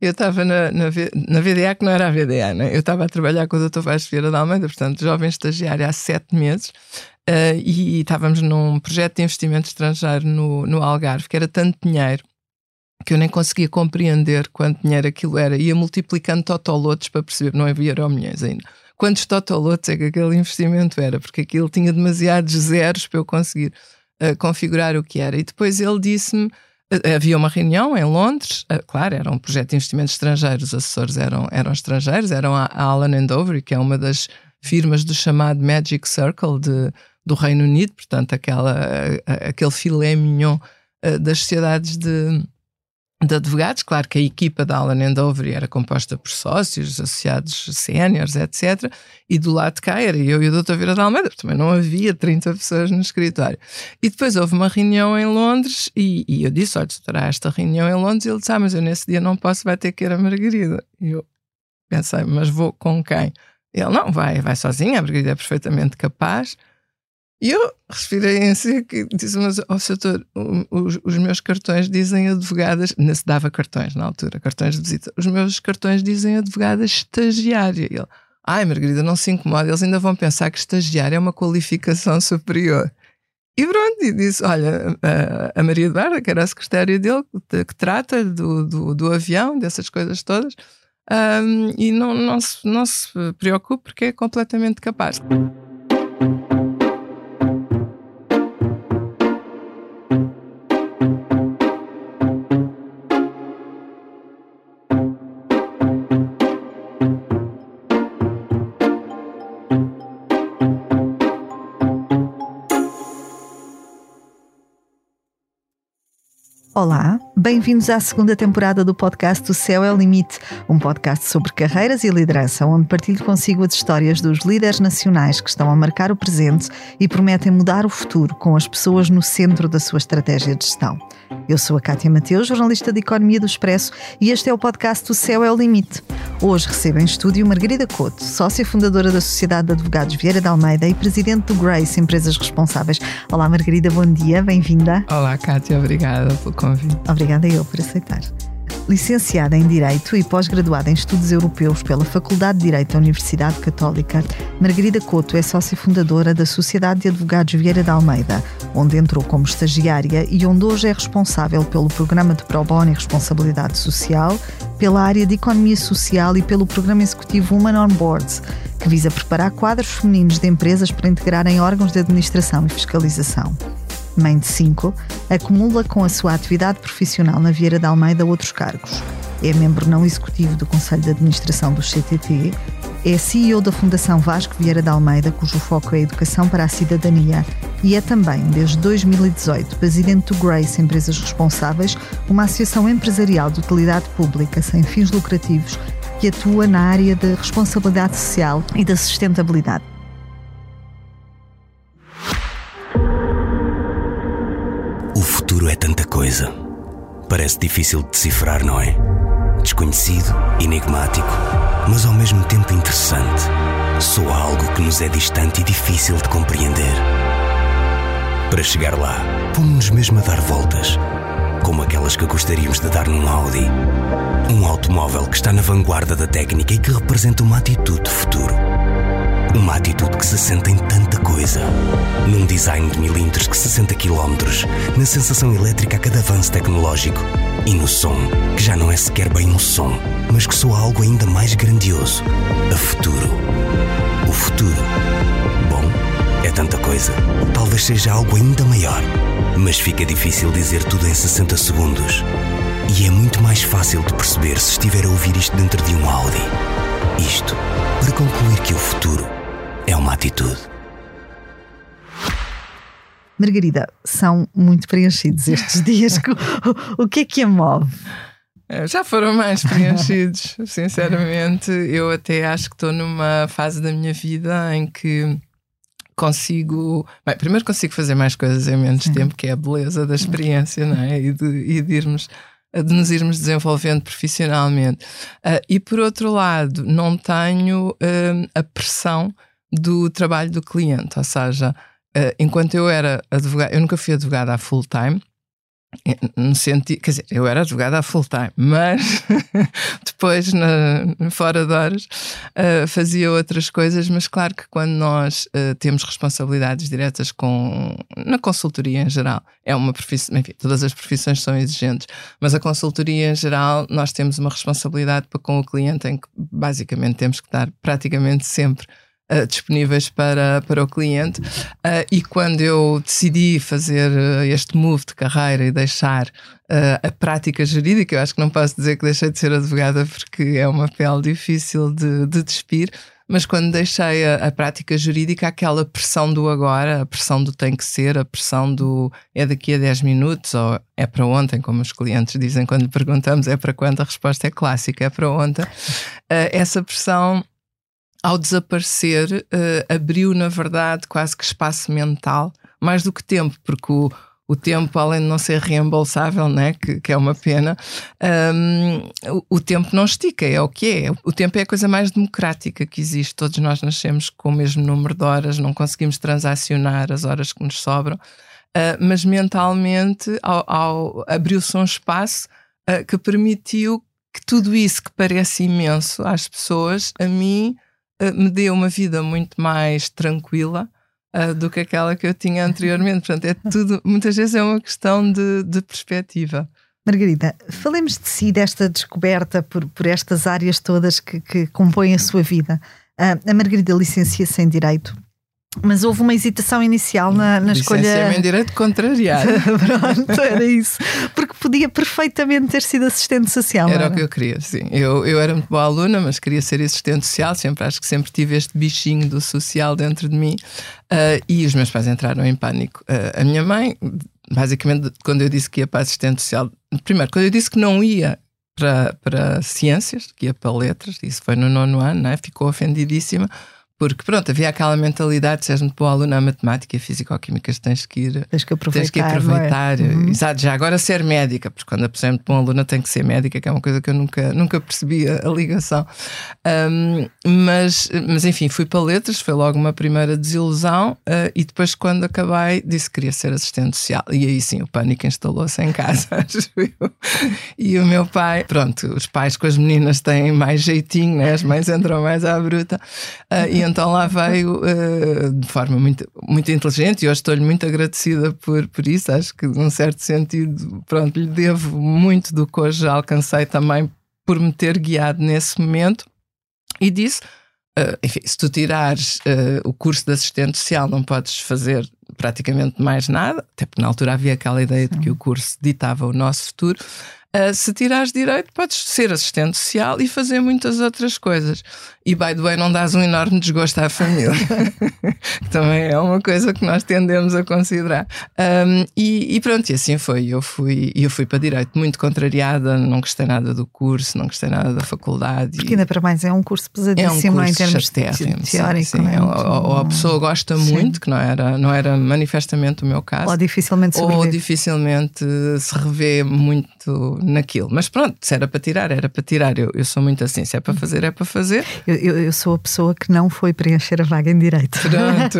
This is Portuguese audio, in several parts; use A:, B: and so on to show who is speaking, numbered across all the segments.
A: Eu estava na, na, na, VDA, que não era a VDA, né? eu estava a trabalhar com o Dr. Vaz Vieira da Almeida, portanto, jovem estagiário há sete meses, uh, e, estávamos num projeto de investimento estrangeiro no, no Algarve, que era tanto dinheiro que eu nem conseguia compreender quanto dinheiro aquilo era. Ia multiplicando totolotes para perceber, não havia euro milhões ainda. Quantos totolotes é que aquele investimento era? Porque aquilo tinha demasiados zeros para eu conseguir uh, configurar o que era. E depois ele disse-me havia uma reunião em Londres, eh, claro, era um projeto de investimentos estrangeiros, os assessores eram, eram estrangeiros, eram a Allen Overy, que é uma das firmas do chamado Magic Circle de, do Reino Unido, portanto, aquela, aquele filé mignon das sociedades de, de advogados. Claro que a equipa da Allen Overy era composta por sócios, associados séniores, etc. E do lado de cá era eu e o Dr. Vieira da Almeida, também não havia 30 pessoas no escritório. E depois houve uma reunião em Londres e, e eu disse: Olha, terá esta reunião em Londres. E ele disse: Ah, mas eu nesse dia não posso, vai ter que ir a Margarida. E eu pensei: Mas vou com quem? Ele: Não, vai, vai sozinha, a Margarida é perfeitamente capaz. E eu respirei em seco e disse: Mas, oh, doutor, os, os, meus cartões dizem advogadas. Não se dava cartões na altura, cartões de visita. Os meus cartões dizem advogada estagiária. E ele: Ai, Margarida, não se incomoda, eles ainda vão pensar que estagiária é uma qualificação superior. E pronto, e disse: Olha, a, Maria Eduarda, que era a secretária dele, que trata do, do, do, avião, dessas coisas todas, um, e não, não, se, não se preocupe porque é completamente capaz.
B: Bem-vindos à segunda temporada do podcast O Céu é o Limite, um podcast sobre carreiras e liderança, onde partilho consigo as histórias dos líderes nacionais que estão a marcar o presente e prometem mudar o futuro com as pessoas no centro da sua estratégia de gestão. Eu sou a Cátia Mateus, jornalista de Economia do Expresso, e este é o podcast O Céu é o Limite. Hoje recebo em estúdio Margarida Couto, sócia fundadora da Sociedade de Advogados Vieira de Almeida e presidente do Grace Empresas Responsáveis. Olá Margarida, bom dia, bem-vinda.
A: Olá Cátia, obrigada pelo convite.
B: Obrigada eu por aceitar. Licenciada em Direito e pós-graduada em Estudos Europeus pela Faculdade de Direito da Universidade Católica, Margarida Couto é sócia fundadora da Sociedade de Advogados Vieira da Almeida, onde entrou como estagiária e onde hoje é responsável pelo Programa de Pro Bono e Responsabilidade Social, pela área de Economia Social e pelo Programa Executivo Human on Boards, que visa preparar quadros femininos de empresas para integrar em órgãos de administração e fiscalização mãe de cinco, acumula com a sua atividade profissional na Vieira da Almeida outros cargos. É membro não executivo do Conselho de Administração do CTT, é CEO da Fundação Vasco Vieira da Almeida, cujo foco é a educação para a cidadania, e é também, desde 2018, presidente do Grace Empresas Responsáveis, uma associação empresarial de utilidade pública sem fins lucrativos que atua na área da responsabilidade social e da sustentabilidade.
C: Coisa. Parece difícil de decifrar, não é? Desconhecido, enigmático, mas ao mesmo tempo interessante. Soa algo que nos é distante e difícil de compreender. Para chegar lá, pomos-nos mesmo a dar voltas, como aquelas que gostaríamos de dar num Audi. Um automóvel que está na vanguarda da técnica e que representa uma atitude de futuro uma atitude que se sente em tanta coisa. Num design de milímetros que 60 km, na sensação elétrica a cada avanço tecnológico e no som, que já não é sequer bem um som, mas que soa algo ainda mais grandioso. A futuro. O futuro. Bom, é tanta coisa. Talvez seja algo ainda maior. Mas fica difícil dizer tudo em 60 segundos. E é muito mais fácil de perceber se estiver a ouvir isto dentro de um Audi. Isto para concluir que o futuro é uma atitude.
B: Margarida, são muito preenchidos estes dias. o que é que a move?
A: É, já foram mais preenchidos, sinceramente. Eu até acho que estou numa fase da minha vida em que consigo. Bem, primeiro consigo fazer mais coisas em menos Sim. tempo, que é a beleza da experiência, não é? E de, e de irmos de nos irmos desenvolvendo profissionalmente. Uh, e por outro lado, não tenho uh, a pressão do trabalho do cliente, ou seja, uh, enquanto eu era advogada, eu nunca fui advogada a full time, no sentido, quer dizer, eu era advogada a full time, mas depois, na, fora de horas, uh, fazia outras coisas. Mas claro que quando nós uh, temos responsabilidades diretas com, na consultoria em geral, é uma profissão, enfim, todas as profissões são exigentes, mas a consultoria em geral, nós temos uma responsabilidade para com o cliente em que basicamente temos que estar praticamente sempre Uh, disponíveis para, para o cliente. Uh, e quando eu decidi fazer uh, este move de carreira e deixar a prática jurídica, eu acho que não posso dizer que deixei de ser advogada porque é uma pele difícil de, de despir. Mas quando deixei a, a, prática jurídica, aquela pressão do agora, a pressão do tem que ser, a pressão do é daqui a 10 minutos ou é para ontem, como os clientes dizem quando perguntamos é para quando, a resposta é clássica, é para ontem. essa pressão ao desaparecer, uh, abriu, na verdade, quase que espaço mental, mais do que tempo, porque o, o tempo, além de não ser reembolsável, né, que, que é uma pena, um, o, o, tempo não estica, é o que é. O tempo é a coisa mais democrática que existe. Todos nós nascemos com o mesmo número de horas, não conseguimos transacionar as horas que nos sobram, uh, mas mentalmente ao, ao abriu-se um espaço uh, que permitiu que tudo isso que parece imenso às pessoas, a mim me deu uma vida muito mais tranquila uh, do que aquela que eu tinha anteriormente. Portanto, é tudo, muitas vezes é uma questão de, de perspectiva.
B: Margarida, falemos de si, desta descoberta por, por estas áreas todas que, que compõem a sua vida. Uh, a Margarida licencia-se em Direito mas houve uma hesitação inicial na, na escolha.
A: em direito contrariado.
B: Pronto, era isso. Porque podia perfeitamente ter sido assistente social.
A: Era, era? o que eu queria, sim. Eu, eu era muito boa aluna, mas queria ser assistente social. Sempre acho que sempre tive este bichinho do social dentro de mim. Uh, e os meus pais entraram em pânico. Uh, a minha mãe, basicamente, quando eu disse que ia para assistente social, primeiro, quando eu disse que não ia para, para ciências, que ia para letras, isso foi no nono ano, né? ficou ofendidíssima porque, pronto, havia aquela mentalidade: se és muito boa aluna na matemática e físico-químicas, tens que ir.
B: Tens que aproveitar.
A: Tens que aproveitar. É? Uhum. Exato, já agora ser médica, porque quando a pessoa é muito boa aluna tem que ser médica, que é uma coisa que eu nunca, nunca percebi a, ligação. Um, mas, mas, enfim, fui para letras, foi logo uma primeira desilusão, uh, e depois, quando acabei, disse que queria ser assistente social. E aí sim, o pânico instalou-se em casa, E o meu pai, pronto, os pais com as meninas têm mais jeitinho, né? as mães entram mais à bruta. Uh, então lá veio uh, de forma muito, muito inteligente e eu estou-lhe muito agradecida por, por isso. Acho que, num certo sentido, pronto, lhe devo muito do que hoje alcancei também por me ter guiado nesse momento. E disse: uh, enfim, se tu tirares uh, o curso de assistente social, não podes fazer praticamente mais nada, até porque na altura havia aquela ideia de que o curso ditava o nosso futuro. Uh, se tirares direito, podes ser assistente social e fazer muitas outras coisas. E, by the way, não dás um enorme desgosto à família. que também é uma coisa que nós tendemos a considerar. Um, e, e, pronto, e assim foi. Eu fui, eu fui para Direito muito contrariada, não gostei nada do curso, não gostei nada da faculdade.
B: Porque ainda para mais é um curso pesadíssimo é um curso em termos teóricos. Sim, sim.
A: É ou, ou, a pessoa gosta sim. muito, que não era, não era manifestamente o meu caso.
B: Ou dificilmente
A: se Ou dificilmente se revê muito naquilo. Mas pronto, se era para tirar, era para tirar. Eu, eu sou muito assim, se é para fazer, é para fazer.
B: Eu, eu, eu sou a pessoa que não foi preencher a vaga em direito.
A: Pronto.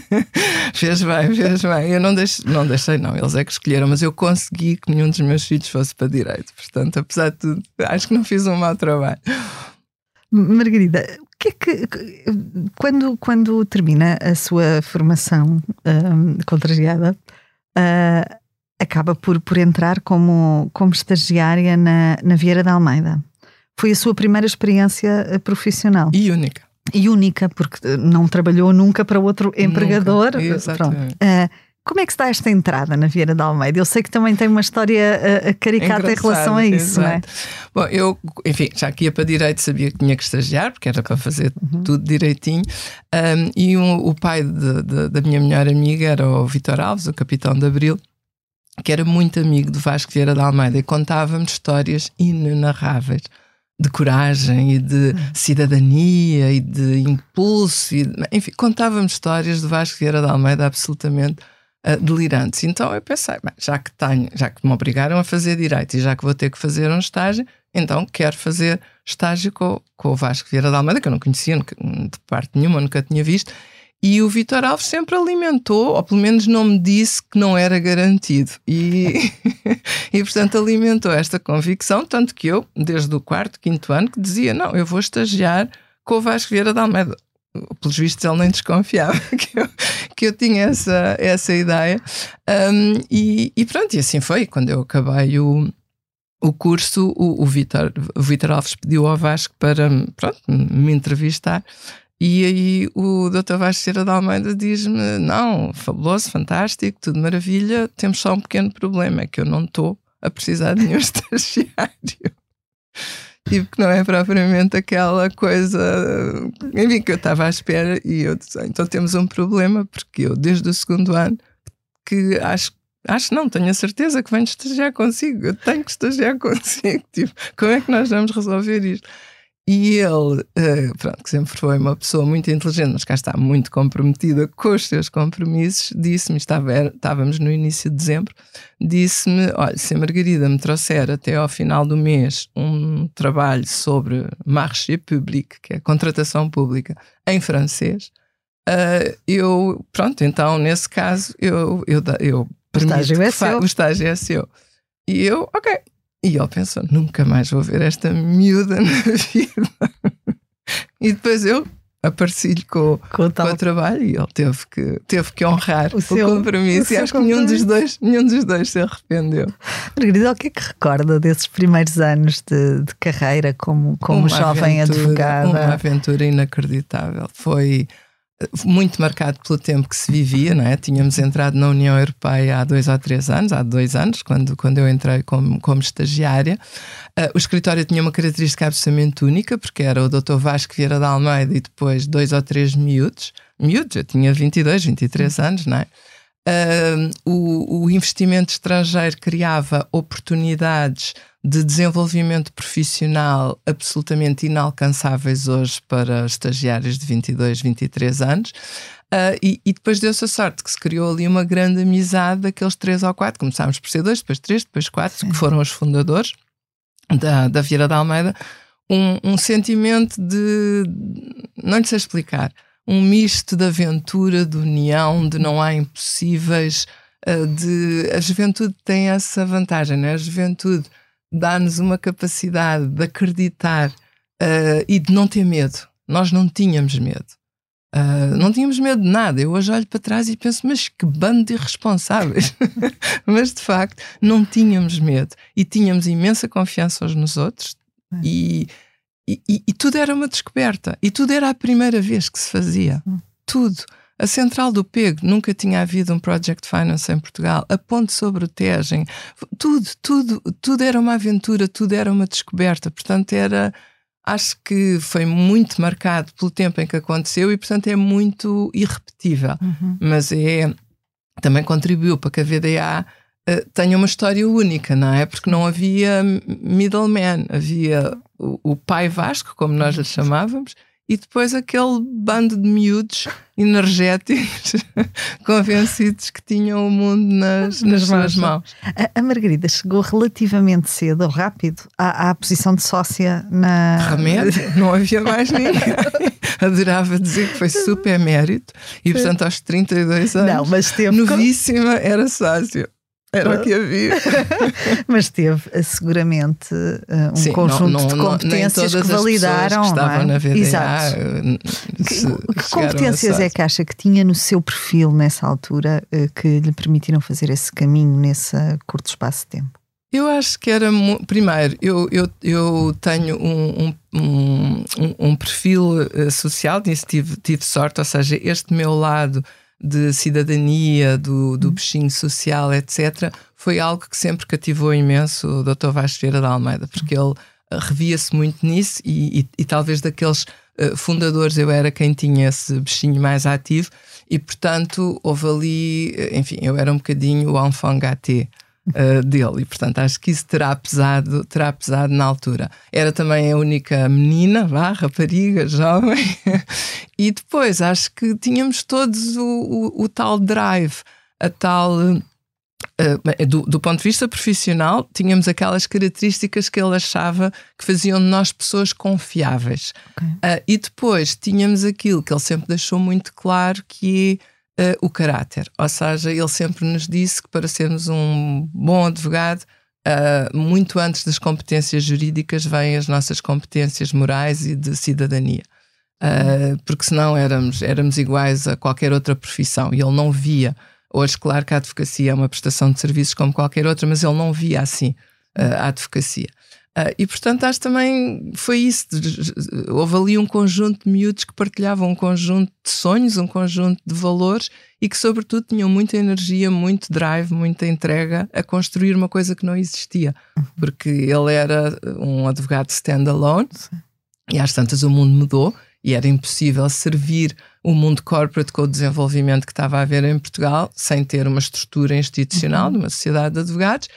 A: fez bem, fez bem. Eu não deixei, não deixei, não, eles é que escolheram, mas eu consegui que nenhum dos meus filhos fosse para direito. Portanto, apesar de tudo, acho que não fiz um mau trabalho.
B: Margarida, o que é que quando, quando termina a sua formação um, contrariada, uh, acaba por, por entrar como, como estagiária na, na Vieira da Almeida. Foi a sua primeira experiência eh, profissional.
A: E única.
B: E única, porque eh, não trabalhou nunca para outro empregador. Nunca.
A: Exatamente.
B: Como é que se dá esta entrada na Vieira da Almeida? Eu sei que também tem uma história uh, caricata em relação a isso, não é?
A: Bom, eu, enfim, já que ia para Direito sabia que tinha que estagiar, porque era para fazer uhum. tudo direitinho. Um, e um, o pai de, de, da minha melhor amiga era o Vitor Alves, o capitão de Abril que era muito amigo do Vasco Vieira da Almeida e contava-me histórias inenarráveis de coragem e de cidadania e de impulso, e, enfim, contava-me histórias do Vasco Vieira da Almeida absolutamente uh, delirantes. Então eu pensei, bem, já que tenho, já que me obrigaram a fazer direito e já que vou ter que fazer um estágio, então quero fazer estágio com, com o Vasco Vieira da Almeida, que eu não conhecia de parte nenhuma, nunca tinha visto. E o Vitor Alves sempre alimentou, ou pelo menos não me disse que não era garantido. E, e portanto alimentou esta convicção, tanto que eu, desde o quarto, quinto ano, que dizia: não, eu vou estagiar com o Vasco Vieira da Almeida. Pelos vistos, ele nem desconfiava que eu, que eu tinha essa, essa ideia. Um, e, e pronto, e assim foi. Quando eu acabei o, o curso, o, o Vitor Alves pediu ao Vasco para pronto, me entrevistar. E aí o Dr. Vasco Cera de Almeida diz-me: Não, fabuloso, fantástico, tudo maravilha, temos só um pequeno problema, é que eu não estou a precisar de nenhum estagiário. Tipo que não é propriamente aquela coisa enfim, que eu estava à espera e eu disse, então temos um problema, porque eu desde o segundo ano que acho Acho não, tenho a certeza que venho estagiar consigo. Eu tenho que estagiar consigo. Tipo, como é que nós vamos resolver isto? E ele, uh, pronto, que sempre foi uma pessoa muito inteligente, mas cá está muito comprometida com os seus compromissos, disse-me, estávamos no início de dezembro, disse-me: Olha, se a Margarida me trouxer até ao final do mês um trabalho sobre marché public, que é contratação pública, em francês, uh, eu, pronto, então nesse caso, eu, eu, eu
B: o estágio é seu.
A: O estágio é seu. E eu, ok, e ele pensou: nunca mais vou ver esta miúda na vida. e depois eu apareci-lhe com, com, com, o trabalho e ele teve que, teve que honrar o, o seu, compromisso. O e acho que nenhum dos, dois, nenhum dos dois se arrependeu.
B: Margarida, o que é que recorda desses primeiros anos de, de carreira como, como jovem
A: aventura,
B: advogada?
A: Uma aventura inacreditável. Foi muito marcado pelo tempo que se vivia, não é? Tínhamos entrado na União Europeia há dois ou três anos, há dois anos, quando, quando eu entrei como, como estagiária. Uh, o escritório tinha uma característica absolutamente única, porque era o Dr. Vasco Vieira da Almeida e depois dois ou três miúdos. Miúdos, eu tinha 22, 23 anos, não é? Uh, o, o investimento estrangeiro criava oportunidades de desenvolvimento profissional absolutamente inalcançáveis hoje para estagiários de 22, 23 anos. Uh, e, e, depois deu-se a sorte que se criou ali uma grande amizade daqueles três ou quatro. Começámos por ser dois, depois três, depois quatro, Sim. que foram os fundadores da, da Vieira da Almeida. Um, um sentimento de. Não lhe sei explicar. Um misto de aventura, de união, de não há impossíveis. Uh, de, a juventude tem essa vantagem, né? A juventude dá-nos uma capacidade de acreditar uh, e de não ter medo. Nós não tínhamos medo. Uh, não tínhamos medo de nada. Eu hoje olho para trás e penso, mas que bando de irresponsáveis. mas de facto, não tínhamos medo e tínhamos imensa confiança uns nos outros é. e, e, e, tudo era uma descoberta e tudo era a primeira vez que se fazia. Hum. Tudo. A central do PEG nunca tinha havido um Project Finance em Portugal. A ponte sobre o Tegem, tudo, tudo, tudo era uma aventura, tudo era uma descoberta. Portanto, era, acho que foi muito marcado pelo tempo em que aconteceu e, portanto, é muito irrepetível. Uhum. Mas é também contribuiu para que a VDA uh, eh, tenha uma história única, não é? Porque não havia middleman, havia o, o pai Vasco, como nós lhe chamávamos, e depois aquele bando de miúdos energéticos convencidos que tinham o mundo nas, nas, suas mãos.
B: A, a, Margarida chegou relativamente cedo ou rápido à, à posição de sócia na.
A: Remédio, não havia mais ninguém. Adorava dizer que foi super mérito e, portanto, aos 32 anos, não, mas teve novíssima, era sócio. Era o que havia.
B: Mas teve eh, seguramente uh, um Sim, conjunto não, não, de competências que validaram.
A: Que estavam
B: é?
A: na VDA. Exato.
B: Se, que, que competências é que acha que tinha no seu perfil nessa altura que lhe permitiram fazer esse caminho nesse curto espaço de tempo?
A: Eu acho que era. Primeiro, eu, eu, eu tenho um, um, um, um perfil social, nisso tive, tive sorte, ou seja, este meu lado de cidadania, do, do uhum. bichinho social, etc., foi algo que sempre cativou imenso o Dr. Vasco Vieira da Almeida, porque ele eh, revia-se muito nisso e, e, e talvez daqueles uh, fundadores eu era quem tinha esse bichinho mais ativo e, portanto, houve ali, eh, enfim, eu era um bocadinho o enfant gâté uh, dele. E, portanto, acho que isso terá pesado, terá pesado na altura. Era também a única menina, vá, rapariga, jovem. e depois acho que tínhamos todos o, o, o tal drive, a tal Uh, do, do, ponto de vista profissional, tínhamos aquelas características que ele achava que faziam de nós pessoas confiáveis. Okay. Uh, e depois tínhamos aquilo que ele sempre deixou muito claro, que é uh, o caráter. Ou seja, ele sempre nos disse que para sermos um bom advogado, muito antes das competências jurídicas, vêm as nossas competências morais e de cidadania. porque senão éramos, éramos iguais a qualquer outra profissão. E ele não via Hoje, claro que a advocacia é uma prestação de serviços como qualquer outra, mas ele não via assim uh, a advocacia. Uh, e portanto, acho também foi isso. Houve ali um conjunto de miúdos que partilhavam um conjunto de sonhos, um conjunto de valores e que, sobretudo, tinham muita energia, muito drive, muita entrega a construir uma coisa que não existia. Porque ele era um advogado standalone e às tantas o mundo mudou e era impossível servir o mundo corporate com o desenvolvimento que estava a haver em Portugal sem ter uma estrutura institucional uhum. de uma sociedade de advogados.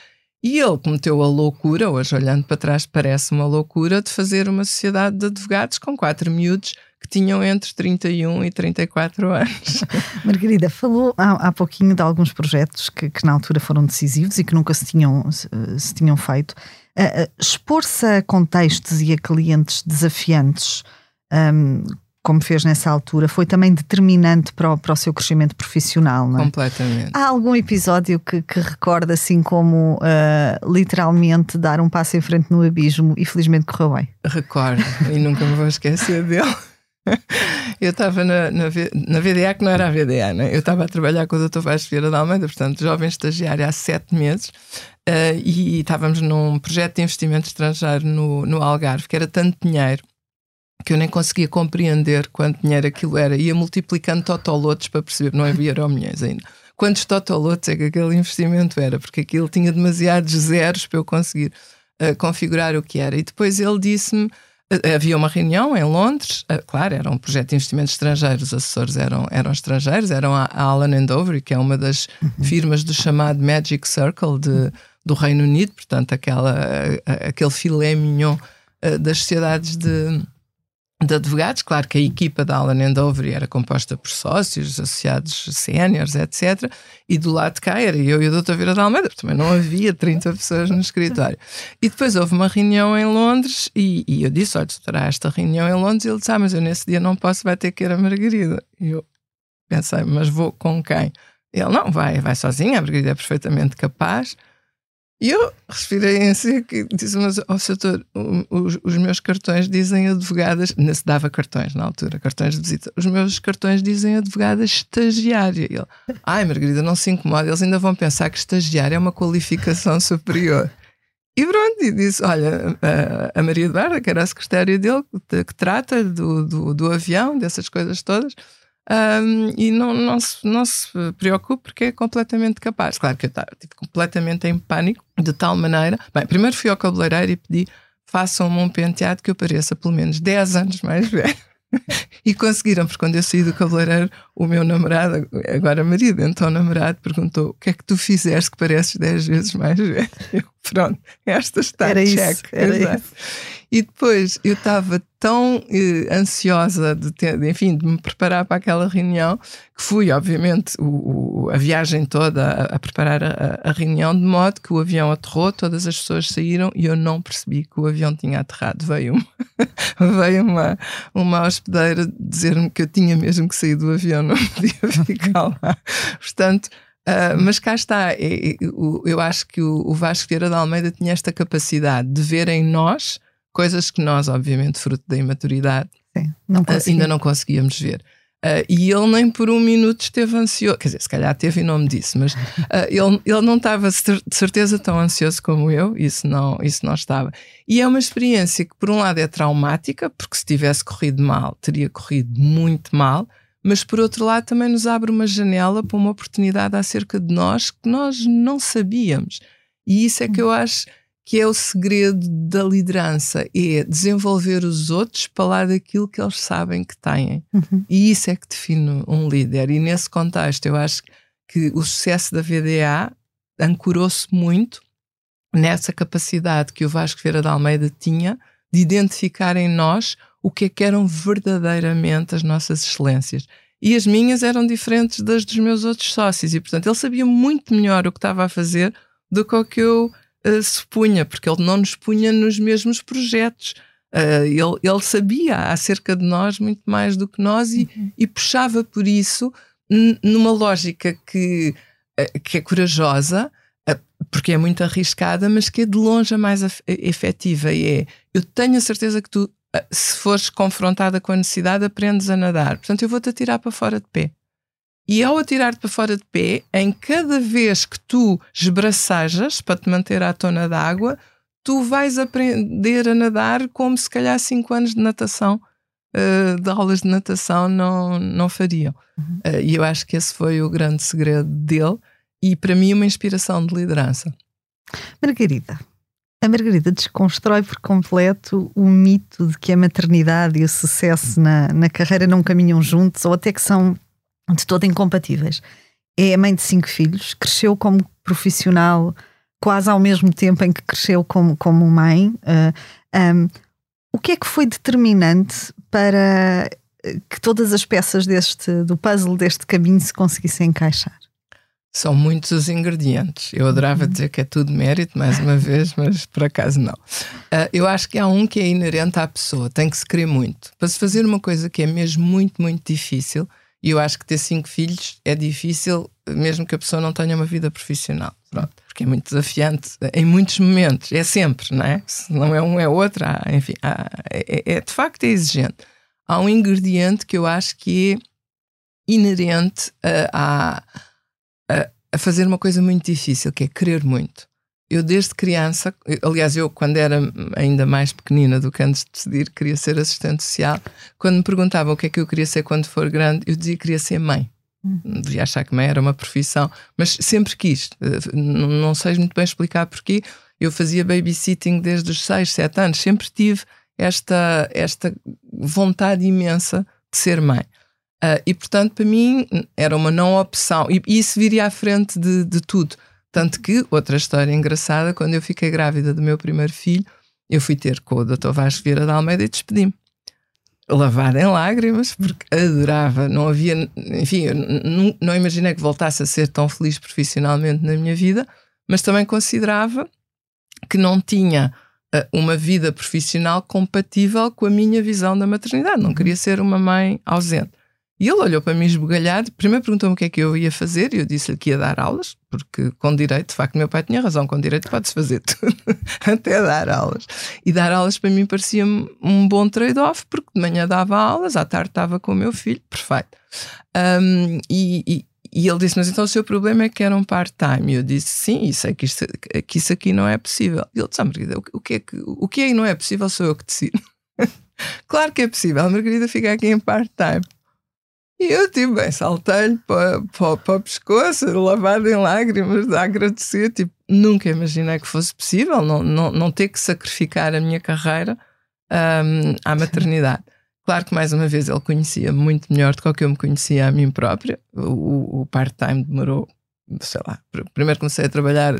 A: E ele cometeu a loucura, hoje olhando para trás parece uma loucura, de fazer uma sociedade de advogados com quatro miúdos que tinham entre 31 e 34 anos.
B: Margarida, falou há, há pouquinho de alguns projetos que, que, na altura foram decisivos e que nunca se tinham, se, se tinham feito. Uh, Expor-se a contextos e a clientes desafiantes um, como fez nessa altura, foi também determinante para o, para o seu crescimento profissional, não
A: é? Completamente.
B: Há algum episódio que, que recorda assim como uh, literalmente dar um passo em frente no abismo e felizmente correu bem?
A: Recordo e nunca me vou esquecer dele. Eu estava na, na, na, VDA, que não era a VDA, né? eu estava a trabalhar com o Dr. Vasco Vieira da Almeida, portanto, jovem estagiário há sete meses, uh, e estávamos num projeto de investimento estrangeiro no, no Algarve, que era tanto dinheiro que eu nem conseguia compreender quanto dinheiro aquilo era. Ia multiplicando totolotes para perceber, não havia milhões ainda. Quantos totolotes é que aquele investimento era? Porque aquilo tinha demasiados zeros para eu conseguir uh, configurar o que era. E depois ele disse-me: uh, havia uma reunião em Londres, uh, claro, era um projeto de investimentos estrangeiros, os assessores eram, eram estrangeiros, eram a, a Allen Overy, que é uma das uhum. firmas do chamado Magic Circle de, do Reino Unido, portanto, aquela, aquele filé mignon das sociedades de de advogados. Claro que a equipa da Allen Overy era composta por sócios, associados séniores, etc. E do lado de cá era eu e o Dr. Vieira de Almeida, também não havia 30 pessoas no escritório. E depois houve uma reunião em Londres e, e eu disse: Olha, terá esta reunião em Londres. E ele disse: Ah, mas eu nesse dia não posso, vai ter que ir a Margarida. E eu pensei: Mas vou com quem? Ele: Não, vai, vai sozinha. A Margarida é perfeitamente capaz. E eu respirei em seco e disse: Mas, ó, oh, doutor, os, os, meus cartões dizem advogadas. Não se dava cartões na altura, cartões de visita. Os meus cartões dizem advogada estagiária. E ele: Ai, Margarida, não se incomoda, eles ainda vão pensar que estagiária é uma qualificação superior. E pronto, e disse: Olha, a, a Maria Eduarda, que era a secretária dele, que, que trata do, do, do avião, dessas coisas todas um, e não, não, se, não se preocupe porque é completamente capaz. Claro que eu estive completamente em pânico, de tal maneira. Bem, primeiro fui ao cabeleireiro e pedi: façam-me um penteado que eu pareça pelo menos 10 anos mais velho. e conseguiram, porque quando eu saí do cabeleireiro, o meu namorado, agora marido, então namorado, perguntou: O que é que tu fizeste que pareces 10 vezes mais velho? Eu, pronto, esta está
B: era
A: check.
B: Isso, era isso.
A: E depois eu estava tão eh, ansiosa de, ter, enfim, de me preparar para aquela reunião que fui, obviamente, o, o, a viagem toda a, a preparar a, a, reunião, de modo que o avião aterrou, todas as pessoas saíram e eu não percebi que o avião tinha aterrado. Veio uma, veio uma, uma hospedeira dizer-me que eu tinha mesmo que sair do avião, não podia ficar lá. Portanto. Uh, mas cá está, eu, eu acho que o Vasco Vieira da Almeida tinha esta capacidade de ver em nós coisas que nós, obviamente, fruto da imaturidade,
B: Sim, não
A: uh, ainda não conseguíamos ver. Uh, e ele nem por um minuto esteve ansioso, quer dizer, se calhar teve e não me disse, mas uh, ele, ele não estava de certeza tão ansioso como eu, isso não, isso não estava. E é uma experiência que, por um lado, é traumática, porque se tivesse corrido mal, teria corrido muito mal, mas por outro lado, também nos abre uma janela para uma oportunidade acerca de nós que nós não sabíamos. E isso é que eu acho que é o segredo da liderança, é desenvolver os outros para lá daquilo que eles sabem que têm. Uhum. E isso é que define um líder. E nesse contexto, eu acho que o sucesso da VDA ancorou-se muito nessa capacidade que o Vasco Vieira da Almeida tinha de identificar em nós o que é que eram verdadeiramente as nossas excelências. e as minhas eram diferentes das dos meus outros sócios. E, portanto, ele sabia muito melhor o que estava a fazer do que o que eu uh, supunha, porque ele não nos punha nos mesmos projetos. Uh, ele, ele sabia acerca de nós muito mais do que nós e, uhum. e puxava por isso numa lógica que, uh, que é corajosa, porque é muito arriscada, mas que é de longe a mais efetiva. E é: eu tenho a certeza que tu se fores confrontada com a necessidade, aprendes a nadar. Portanto, eu vou-te atirar para fora de pé. E ao atirar-te para fora de pé, em cada vez que tu esbracejas para te manter à tona d'água, tu vais aprender a nadar como se calhar 5 anos de natação, uh, de aulas de natação, não, não fariam. Uhum. Uh, e eu acho que esse foi o grande segredo dele e para mim uma inspiração de liderança.
B: Margarida, a Margarida desconstrói por completo o mito de que a maternidade e o sucesso na, na carreira não caminham juntos ou até que são de todo incompatíveis. É mãe de cinco filhos, cresceu como profissional quase ao mesmo tempo em que cresceu como, como mãe. Uh, ah, um, o que é que foi determinante para que todas as peças deste, do puzzle deste caminho se conseguissem encaixar?
A: São muitos os ingredientes. Eu adorava uhum. dizer que é tudo mérito, mais uma vez, mas por acaso não. Uh, eu acho que há um que é inerente à pessoa, tem que se querer muito. Para se fazer uma coisa que é mesmo muito, muito difícil, e eu acho que ter cinco filhos é difícil, mesmo que a pessoa não tenha uma vida profissional. Pronto, porque é muito desafiante em muitos momentos, é sempre, não é? Se não é um, é outro, há, enfim, há, é, é, de facto é exigente. Há um ingrediente que eu acho que é inerente a, a a, a fazer uma coisa muito difícil, que é querer muito. Eu, desde criança, aliás, eu, quando era ainda mais pequenina do que antes de decidir, queria ser assistente social. Quando me perguntavam o que é que eu queria ser quando for grande, eu dizia que queria ser mãe. Hum. Devia achar que mãe era uma profissão, mas sempre quis. Não sei muito bem explicar porquê. Eu fazia babysitting desde os 6, 7 anos, sempre tive esta, esta vontade imensa de ser mãe. Uh, e portanto, para mim, era uma não opção. E, e isso viria à frente de, de, tudo. Tanto que, outra história engraçada, quando eu fiquei grávida do meu primeiro filho, eu fui ter com o Dr. Vasco Vieira da Almeida e despedi-me. Lavada em lágrimas, porque adorava, não havia, enfim, não, não imaginei que voltasse a ser tão feliz profissionalmente na minha vida, mas também considerava que não tinha uh, uma vida profissional compatível com a minha visão da maternidade. Não queria ser uma mãe ausente. E ele olhou para mim esbugalhado, primeiro perguntou-me o que é que eu ia fazer, e eu disse-lhe que ia dar aulas, porque com direito, de facto, meu pai tinha razão, com direito pode-se fazer tudo, até dar aulas. E dar aulas para mim parecia-me um bom trade-off, porque de manhã dava aulas, à tarde estava com o meu filho, perfeito. Um, e, e, e, ele disse: Mas então o seu problema é que era um part-time. E eu disse: Sim, isso é que, que isso aqui não é possível. E ele disse: ah, Margarida, o, o, que é que, o que é e não é possível sou eu que decido. claro que é possível, a Margarida fica aqui em part-time. E eu, tipo, bem, saltei-lhe para, para, para o pescoço, lavado em lágrimas, de agradecer. Tipo, nunca imaginei que fosse possível não, não, não ter que sacrificar a minha carreira um, à maternidade. Claro que, mais uma vez, ele conhecia muito melhor do que eu me conhecia a mim própria. O, o part-time demorou, sei lá, primeiro comecei a trabalhar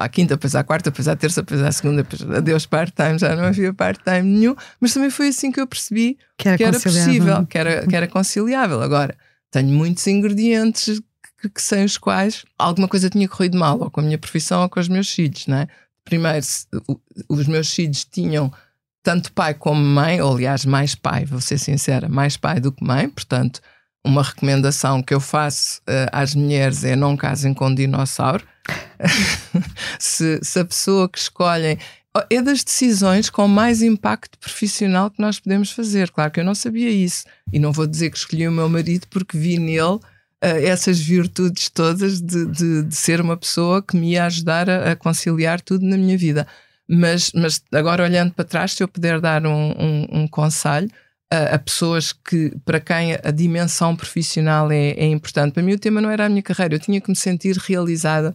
A: à quinta, depois à quarta, depois à terça, depois à segunda, depois adeus part-time, já não havia part-time nenhum, mas também foi assim que eu percebi que era, que era possível, que era, que era conciliável. Agora, tenho muitos ingredientes que, que, sem os quais alguma coisa tinha corrido mal, ou com a minha profissão ou com os meus filhos, né? Primeiro, os meus filhos tinham tanto pai como mãe, ou aliás, mais pai, vou ser sincera, mais pai do que mãe, portanto, uma recomendação que eu faço uh, às mulheres é não casem com dinossauro. se, se a pessoa que escolhem é das decisões com mais impacto profissional que nós podemos fazer. Claro que eu não sabia isso. E não vou dizer que escolhi o meu marido porque vi nele uh, essas virtudes todas de, de, de, ser uma pessoa que me ia ajudar a, a, conciliar tudo na minha vida. Mas, mas agora, olhando para trás, se eu puder dar um, um, um conselho a, a, pessoas que, para quem a dimensão profissional é, é importante, para mim o tema não era a minha carreira, eu tinha que me sentir realizada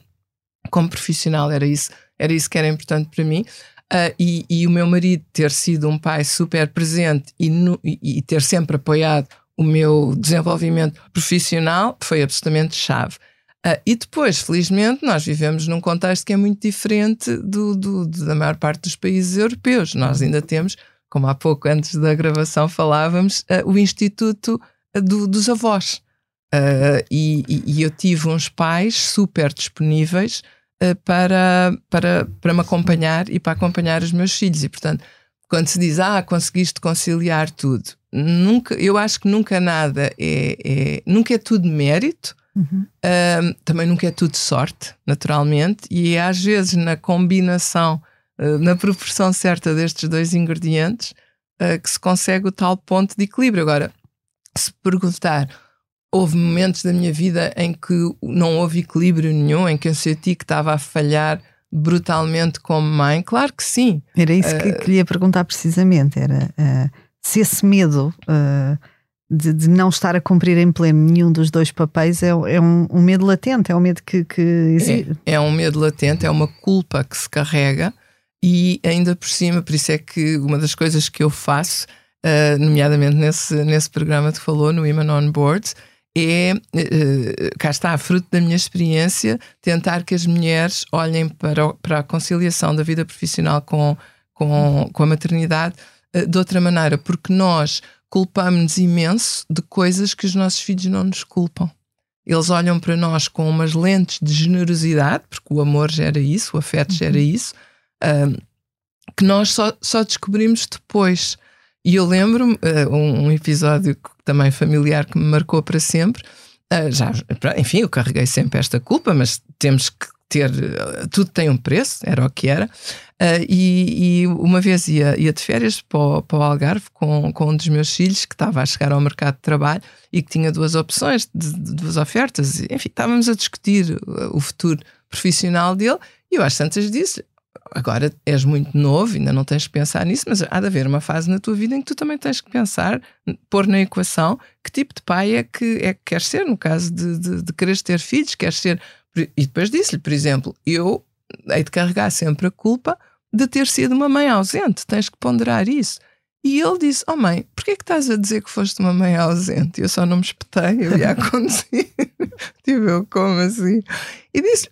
A: como profissional, era isso, era isso que era importante para mim. Uh, e, e, o meu marido ter sido um pai super presente e, no, e, e, ter sempre apoiado o meu desenvolvimento profissional foi absolutamente chave. Uh, e depois, felizmente, nós vivemos num contexto que é muito diferente do, do, da maior parte dos países europeus. Nós ainda temos, como há pouco antes da gravação falávamos, uh, o Instituto do, dos Avós. Uh, e, e, eu tive uns pais super disponíveis uh, para, para, para me acompanhar e para acompanhar os meus filhos. E, portanto, quando se diz, ah, conseguiste conciliar tudo, nunca, eu acho que nunca nada é, é nunca é tudo mérito, uhum. uh, também nunca é tudo sorte, naturalmente, e às vezes na combinação, na proporção certa destes dois ingredientes, uh, que se consegue o tal ponto de equilíbrio. Agora, se perguntar, houve momentos da minha vida em que não houve equilíbrio nenhum, em que eu senti que estava a falhar brutalmente como mãe? Claro que sim.
B: Era isso que uh, queria perguntar precisamente. Era uh, se esse medo uh, de, de, não estar a cumprir em pleno nenhum dos dois papéis é, é um, um, medo latente, é um medo que, que existe.
A: É, é, um medo latente, é uma culpa que se carrega e ainda por cima, por isso é que uma das coisas que eu faço, nomeadamente nesse, nesse programa que falou, no Women on Boards, é, uh, cá está, fruto da minha experiência, tentar que as mulheres olhem para, para a conciliação da vida profissional com, com, com a maternidade uh, de outra maneira, porque nós culpamos imenso de coisas que os nossos filhos não nos culpam. Eles olham para nós com umas lentes de generosidade, porque o amor gera isso, o afeto gera uhum. isso, uh, que nós só, só descobrimos depois. E eu lembro-me uh, um, um, episódio também familiar que me marcou para sempre. Uh, já, enfim, eu carreguei sempre esta culpa, mas temos que ter. Uh, tudo tem um preço, era o que era. E, e, uma vez ia, ia de férias para o, para o Algarve com, com um dos meus filhos que estava a chegar ao mercado de trabalho e que tinha duas opções, de, de duas ofertas. Enfim, estávamos a discutir o futuro profissional dele e eu às tantas disse agora és muito novo, ainda não tens que pensar nisso, mas há de haver uma fase na tua vida em que tu também tens que pensar, pôr na equação que tipo de pai é que, é que queres ser, no caso de, de, de quereres ter filhos, queres ser. E depois disse-lhe, por exemplo, eu hei de carregar sempre a culpa de ter sido uma mãe ausente, tens que ponderar isso. E ele disse: Oh mãe, porquê que estás a dizer que foste uma mãe ausente? Eu só não me espetei, eu ia acontecer. tipo, eu como assim? E disse: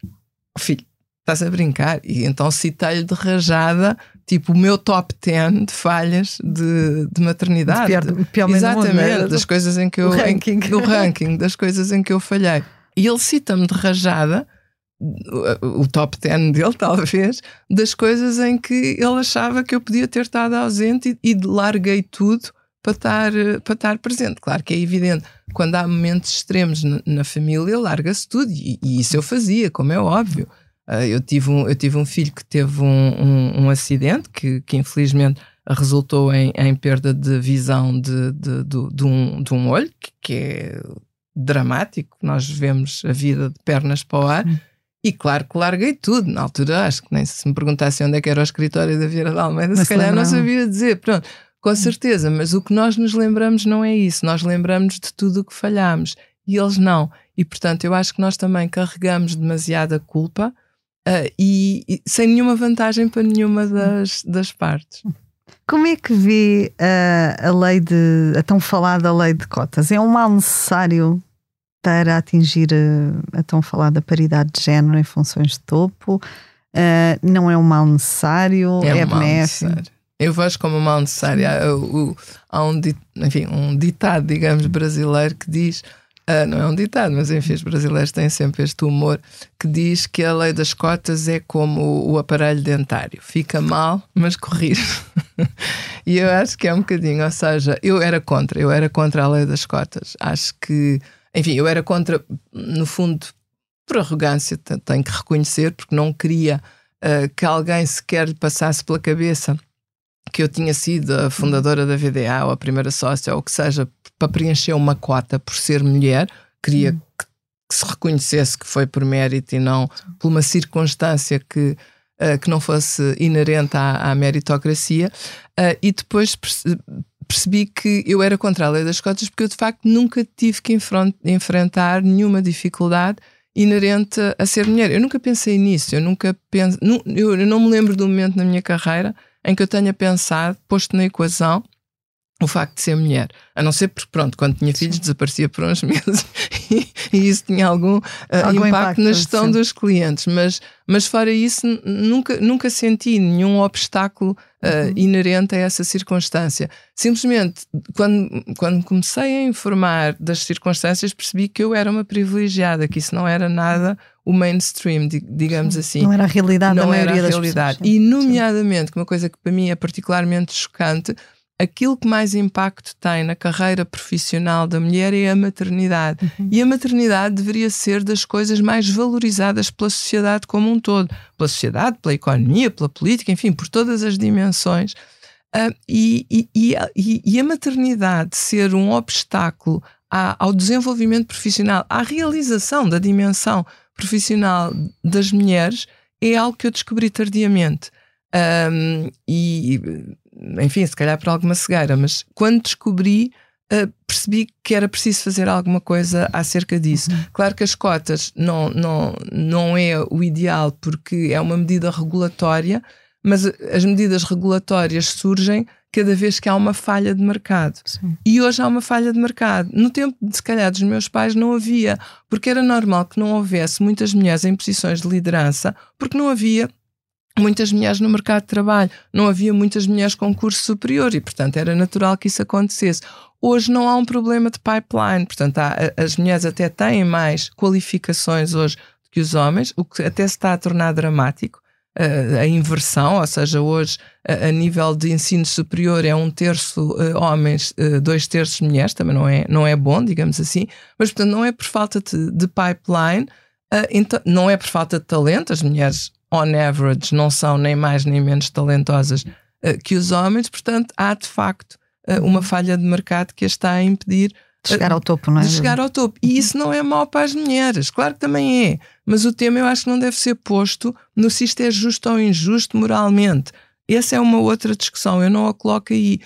A: Filho, Estás a brincar? E então citei-lhe de rajada, tipo, o meu top 10 de falhas de, de maternidade.
B: Pior, pior
A: Exatamente, mundo, das coisas em que eu.
B: Ranking.
A: do ranking, das coisas em que eu falhei. E ele cita-me de rajada, o top 10 dele, talvez, das coisas em que ele achava que eu podia ter estado ausente e, e larguei tudo para estar, para estar presente. Claro que é evidente, quando há momentos extremos na, na família, larga-se tudo, e, e isso eu fazia, como é óbvio. Uh, eu, tive um, eu tive um filho que teve um, um, um acidente que, que infelizmente resultou em, em perda de visão de, de, de, de, um, de um olho, que, que é dramático. Nós vemos a vida de pernas para o ar. E claro que larguei tudo. Na altura, acho que nem se me perguntasse onde é que era o escritório da Vieira da Almeida, mas se calhar não sabia dizer. Pronto, com certeza, mas o que nós nos lembramos não é isso. Nós lembramos de tudo o que falhámos e eles não. E portanto, eu acho que nós também carregamos demasiada culpa Uh, e, e, sem nenhuma vantagem para nenhuma das, das partes.
B: Como é que vê uh, a lei de a tão falada lei de cotas? É um mal necessário para atingir a, a tão falada paridade de género em funções de topo? Uh, não é um mal necessário?
A: É, é um benéfico? Mal eu vejo como um mal necessário. Há, há um, enfim, um ditado, digamos, brasileiro que diz Uh, não é um ditado, mas enfim, os brasileiros têm sempre este humor que diz que a lei das cotas é como o, o aparelho dentário: fica mal, mas corrige. e eu acho que é um bocadinho, ou seja, eu era contra, eu era contra a lei das cotas. Acho que, enfim, eu era contra, no fundo, por arrogância, tenho que reconhecer, porque não queria uh, que alguém sequer passasse pela cabeça que eu tinha sido a fundadora da VDA ou a primeira sócia ou o que seja para preencher uma cota por ser mulher, queria hum. que, que, se reconhecesse que foi por mérito e não por uma circunstância que, uh, que não fosse inerente à, à meritocracia. Uh, e depois percebi que eu era contra a lei das cotas porque eu de facto nunca tive que enfrentar nenhuma dificuldade inerente a ser mulher. Eu nunca pensei nisso, eu nunca penso, eu não me lembro de um momento na minha carreira em que eu tenha pensado, posto na equação, o facto de ser mulher. A não ser porque, pronto, quando tinha filhos desaparecia por uns meses e, e isso tinha algum, uh,
B: algum
A: impacto,
B: impacto,
A: na gestão
B: sim.
A: dos clientes. Mas, mas fora isso, nunca, nunca senti nenhum obstáculo uh,
B: Uhum.
A: inerente a essa circunstância. Simplesmente, quando, quando comecei a informar das circunstâncias, percebi que eu era uma privilegiada, que isso não era nada o mainstream, di- digamos assim
B: Não era a realidade da
A: não era
B: maioria
A: a
B: das
A: realidade.
B: pessoas.
A: E, nomeadamente, que uma coisa que para mim é particularmente chocante, aquilo que mais impacto tem na carreira profissional da mulher é a maternidade.
B: Uhum.
A: E a maternidade deveria ser das coisas mais valorizadas pela sociedade como um todo. Pela sociedade, pela economia, pela política, enfim, por todas as dimensões. Ah, e, e- e a- e- a maternidade ser um obstáculo à- ao desenvolvimento profissional, à realização da dimensão profissional das mulheres, é algo que eu descobri tardiamente. Ahm, e, enfim, se calhar por alguma cegueira, mas quando descobri, ah, percebi que era preciso fazer alguma coisa acerca disso. Claro que as cotas não, não, não é o ideal porque é uma medida regulatória, mas as medidas regulatórias surgem cada vez que há uma falha de mercado.
B: Sim.
A: E hoje há uma falha de mercado. No tempo, de, se calhar, dos meus pais não havia, porque era normal que não houvesse muitas mulheres em posições de liderança, porque não havia muitas mulheres no mercado de trabalho, não havia muitas mulheres com curso superior e, portanto, era natural que isso acontecesse. Hoje não há um problema de pipeline, portanto, há, as mulheres até têm mais qualificações hoje do que os homens, o que até se está a tornar dramático. A inversão, ou seja, hoje a, nível de ensino superior é um terço uh, homens, uh, dois terços mulheres, também não é, não é bom, digamos assim, mas portanto não é por falta de, de pipeline, uh, então, não é por falta de talento, as mulheres on average não são nem mais nem menos talentosas uh, que os homens, portanto há de facto uh, uma falha de mercado que as está a impedir
B: De chegar ao topo, não é?
A: de chegar ao topo. E isso não é mau para as mulheres, claro que também é. Mas o tema eu acho que não deve ser posto no se isto é justo ou injusto moralmente. Essa é uma outra discussão, eu não a coloco aí.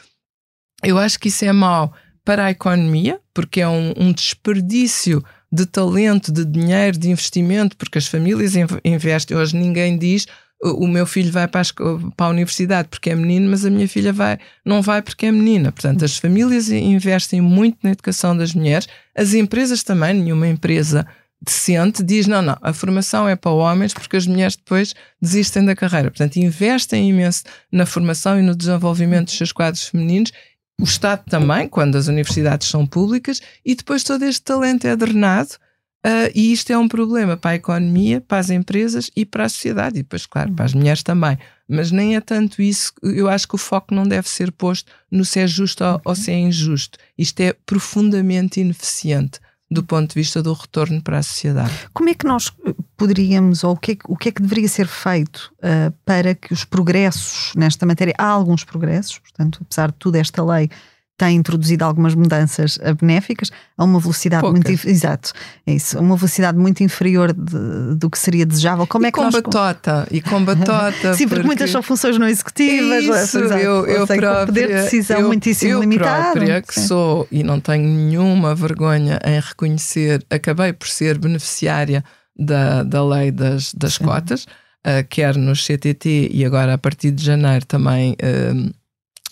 A: Eu acho que isso é mau para a economia, porque é um, um desperdício de talento, de dinheiro, de investimento, porque as famílias inv- investem. Hoje ninguém diz o meu filho vai para a, esco- para a universidade porque é menino, mas a minha filha vai, não vai porque é menina. Portanto, as famílias investem muito na educação das mulheres, as empresas também, nenhuma empresa decente diz: não, não, a formação é para homens porque as mulheres depois desistem da carreira. Portanto, investem imenso na formação e no desenvolvimento dos seus quadros femininos. O Estado também, quando as universidades são públicas, e depois todo este talento é drenado. ah, e isto é um problema para a economia, para as empresas e para a sociedade, e depois, claro, para as mulheres também. Mas nem é tanto isso, eu acho que o foco não deve ser posto no se é justo ou, ou se é injusto. Isto é profundamente ineficiente do ponto de vista do retorno para a sociedade.
B: Como é que nós poderíamos, ou o que é, o que, é que deveria ser feito eh, para que os progressos nesta matéria, há alguns progressos, portanto, apesar de tudo, esta lei tem introduzido algumas mudanças eh, benéficas a uma velocidade
A: Poucas.
B: muito exato, é isso, uma velocidade muito inferior de- do que seria desejável. Como
A: e
B: é que
A: com
B: nós
A: batota, e com batota.
B: Sim, porque, muitas são funções não executivas,
A: Isso,
B: exato.
A: eu, eu
B: com
A: própria,
B: poder de decisão
A: eu,
B: muitíssimo
A: eu
B: limitado.
A: própria, que
B: Sim.
A: sou, e não tenho nenhuma vergonha em reconhecer, acabei por ser beneficiária da, da lei das, das cotas, uh, quer no CTT e agora a partir de janeiro também um,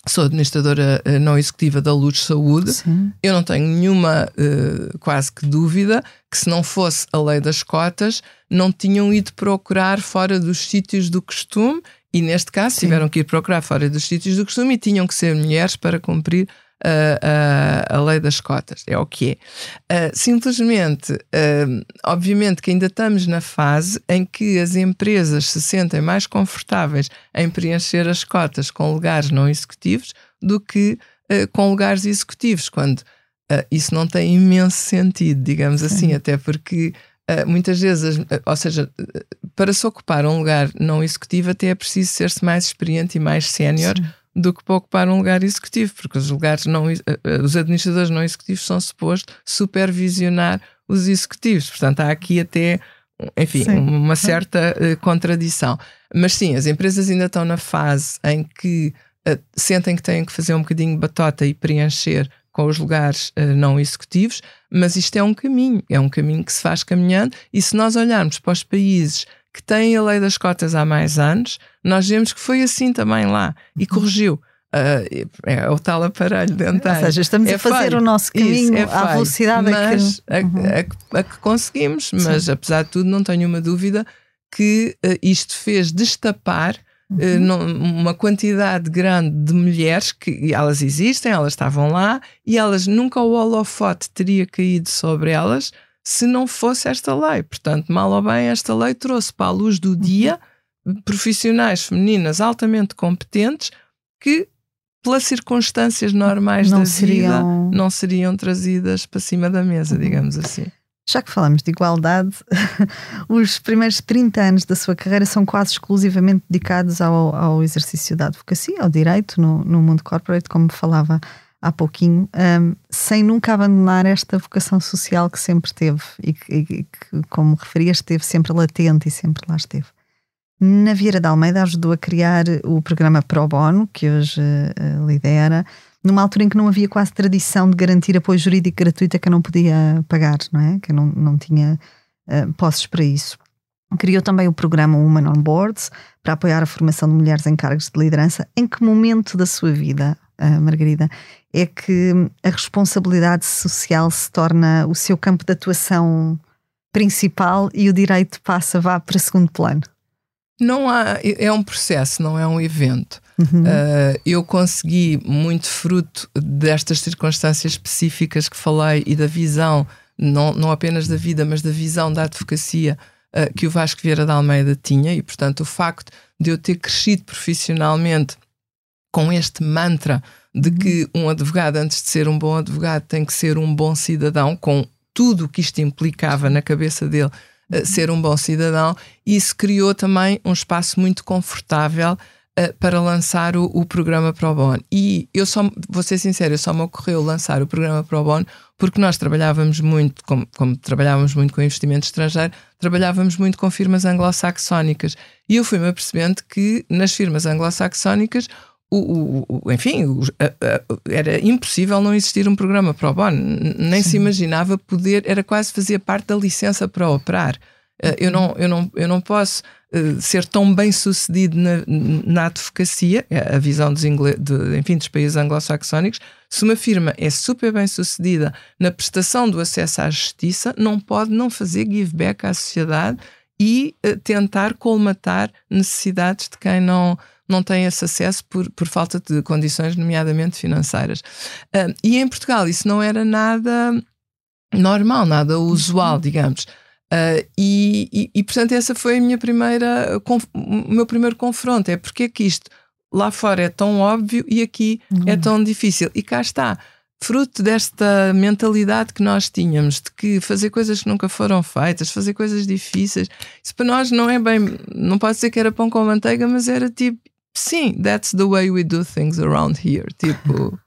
A: sou administradora uh, não executiva da Luz Saúde.
B: Sim.
A: Eu não tenho nenhuma uh, quase que dúvida que se não fosse a lei das cotas, não tinham ido procurar fora dos sítios do costume e neste caso
B: Sim.
A: tiveram que ir procurar fora dos sítios do costume e tinham que ser mulheres para cumprir a, a, a lei das cotas. É o que é. Uh, simplesmente, uh, obviamente que ainda estamos na fase em que as empresas se sentem mais confortáveis em preencher as cotas com lugares não executivos do que uh, com lugares executivos, quando isso não tem imenso sentido, digamos
B: Sim.
A: assim, até porque muitas vezes, ou seja, para se ocupar um lugar não executivo, até é preciso ser-se mais experiente e mais sénior do que para ocupar um lugar executivo, porque os lugares não, os administradores não executivos são supostos supervisionar os executivos. Portanto, há aqui até, enfim,
B: Sim.
A: uma certa contradição. Mas sim, as empresas ainda estão na fase em que sentem que têm que fazer um bocadinho de batota e preencher com os lugares uh, não executivos, mas isto é um caminho, é um caminho que se faz caminhando, e se nós olharmos para os países que têm a lei das cotas há mais anos, nós vemos que foi assim também lá e corrigiu. Uh, é o tal aparelho dentário.
B: Ou seja, estamos
A: é
B: a fazer
A: feio.
B: o nosso caminho
A: Isso, é
B: à velocidade
A: mas
B: a que. Uhum.
A: a, a, a, que conseguimos. Mas apesar de tudo, não tenho uma dúvida que uh, isto fez destapar uhum. uma quantidade grande de mulheres que elas existem, elas estavam lá e elas nunca o holofote teria caído sobre elas se não fosse esta lei. Portanto, mal ou bem, esta lei trouxe para a luz do dia profissionais femininas altamente competentes que pelas circunstâncias normais
B: não
A: da
B: seriam...
A: vida não seriam trazidas para cima da mesa, digamos assim.
B: Já que falamos de igualdade, os primeiros 30 anos da sua carreira são quase exclusivamente dedicados ao, ao exercício da advocacia, ao direito no, no mundo corporate, como falava há pouquinho, um, sem nunca abandonar esta vocação social que sempre teve e que, e que, como referias, esteve sempre latente e sempre lá esteve. Na Vieira da Almeida ajudou a criar o programa Pro Bono, que hoje uh, lidera, numa altura em que não havia quase tradição de garantir apoio jurídico gratuito a quem não podia pagar, não é? Quem não, não tinha uh, posses para isso. Criou também o programa Women on Boards para apoiar a formação de mulheres em cargos de liderança. Em que momento da sua vida, Margarida, é que a responsabilidade social se torna o seu campo de atuação principal e o direito passa vá para segundo plano?
A: Não há, é um processo, não é um evento. Uhum. Uh, eu consegui, muito fruto destas circunstâncias específicas que falei e da visão, não, não apenas da vida, mas da visão da advocacia uh, que o Vasco Vieira da Almeida tinha, e portanto o facto de eu ter crescido profissionalmente com este mantra de uhum. que um advogado, antes de ser um bom advogado, tem que ser um bom cidadão, com tudo o que isto implicava na cabeça dele ser um bom cidadão, e isso criou também um espaço muito confortável uh, para lançar o, o, programa Pro Bono. E eu só, vou ser sincero, só me ocorreu lançar o programa Pro Bono porque nós trabalhávamos muito, como, como trabalhávamos muito com investimento estrangeiro, trabalhávamos muito com firmas anglo-saxónicas. E eu fui-me apercebendo que nas firmas anglo-saxónicas o, o, o, enfim, o, a, a, era impossível não existir um programa pro bono. Nem Sim. se imaginava poder, era quase fazia parte da licença para operar. Uh, eu, não, eu, não, eu não posso uh, ser tão bem sucedido na, na advocacia, é a visão dos, ingle, de, enfim, dos países anglo-saxónicos. Se uma firma é super bem sucedida na prestação do acesso à justiça, não pode não fazer give back à sociedade e uh, tentar colmatar necessidades de quem não não têm esse acesso por, por falta de condições, nomeadamente financeiras. Uh, e em Portugal isso não era nada normal, nada usual, digamos. Uh, e, e, e, portanto, essa foi a minha primeira, o meu primeiro confronto. É porque é que isto lá fora é tão óbvio e aqui uhum. é tão difícil. E cá está, fruto desta mentalidade que nós tínhamos de que fazer coisas que nunca foram feitas, fazer coisas difíceis, isso para nós não é bem, não pode ser que era pão com manteiga, mas era tipo, sim, that's the way we do things around here. Tipo.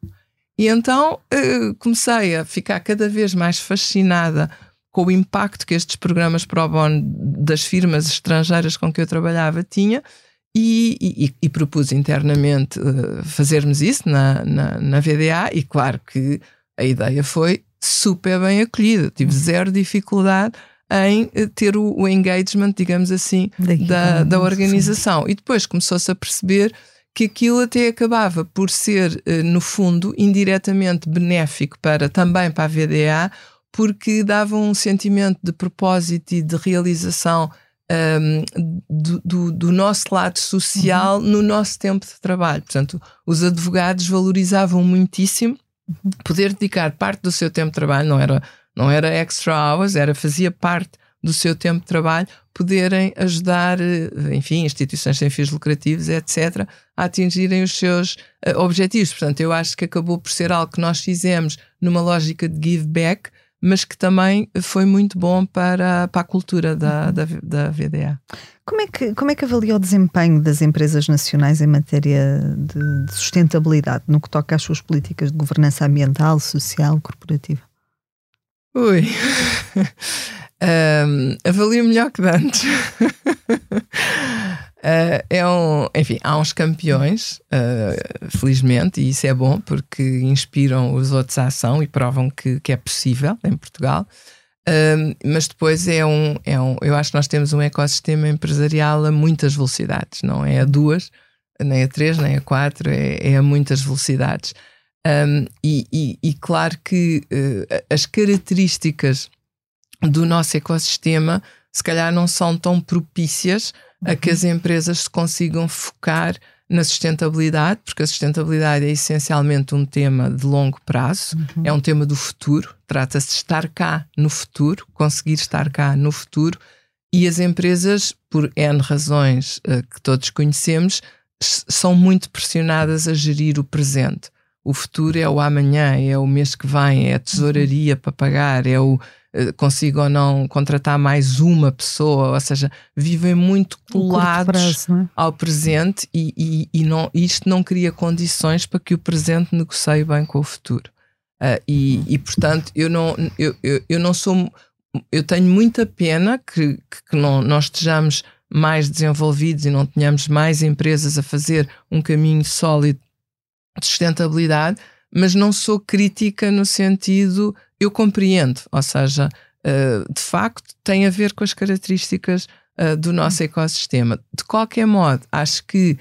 A: e então uh, comecei a ficar cada vez mais fascinada com o impacto que estes programas pro bono das firmas estrangeiras com que eu trabalhava tinha e, e, e propus internamente uh, fazermos isso na, na, na, VDA e claro que a ideia foi super bem acolhida, tive zero dificuldade em eh, ter o, o engagement, digamos assim, da, da organização. Sim. E depois começou-se a perceber que aquilo até acabava por ser, eh, no fundo, indiretamente benéfico para também para a VDA, porque dava um sentimento de propósito e de realização um, do, do, do, nosso lado social uhum. no nosso tempo de trabalho. Portanto, os advogados valorizavam muitíssimo uhum. poder dedicar parte do seu tempo de trabalho, não era não era extra hours, era fazia parte do seu tempo de trabalho, poderem ajudar, eh, enfim, instituições sem fins lucrativos, etc., a atingirem os seus uh, objetivos. Portanto, eu acho que acabou por ser algo que nós fizemos numa lógica de give back, mas que também foi muito bom para, para a cultura da, uhum. da, da VDA.
B: Como é, que, como é que avalia o desempenho das empresas nacionais em matéria de, de sustentabilidade, no que toca às suas políticas de governança ambiental, social, corporativa?
A: Ui. um, avalio melhor que antes. Uh, é um, enfim, há uns campeões, uh, felizmente, e isso é bom porque inspiram os outros à ação e provam que, que é possível em Portugal. Uh, mas depois é um, é um. Eu acho que nós temos um ecossistema empresarial a muitas velocidades, não é a duas. nem a 3, nem a 4, é, é a muitas velocidades. Um, e, e, e, claro que uh, as características do nosso ecossistema se calhar não são tão propícias a que as uhum. empresas se consigam focar na sustentabilidade, porque a sustentabilidade é essencialmente um tema de longo prazo, uhum. é um tema do futuro, trata-se de estar cá no futuro, conseguir estar cá no futuro, e as empresas, por N razões uh, que todos conhecemos, são muito pressionadas a gerir o presente. O futuro é o amanhã, é o mês que vem, é a tesouraria para pagar, é o uh, consigo ou não contratar mais uma pessoa, ou seja, vivem muito colados prazo, é? ao presente e, e, e não, isto não cria condições para que o presente negocie bem com o futuro. Uh, e, e, portanto, eu não, eu, eu, eu, não sou. Eu tenho muita pena que, que não, nós estejamos mais desenvolvidos e não tenhamos mais empresas a fazer um caminho sólido de sustentabilidade, mas não sou crítica no sentido. Eu compreendo, ou seja, uh, de facto, tem a ver com as características uh, do nosso ecossistema. De qualquer modo, acho que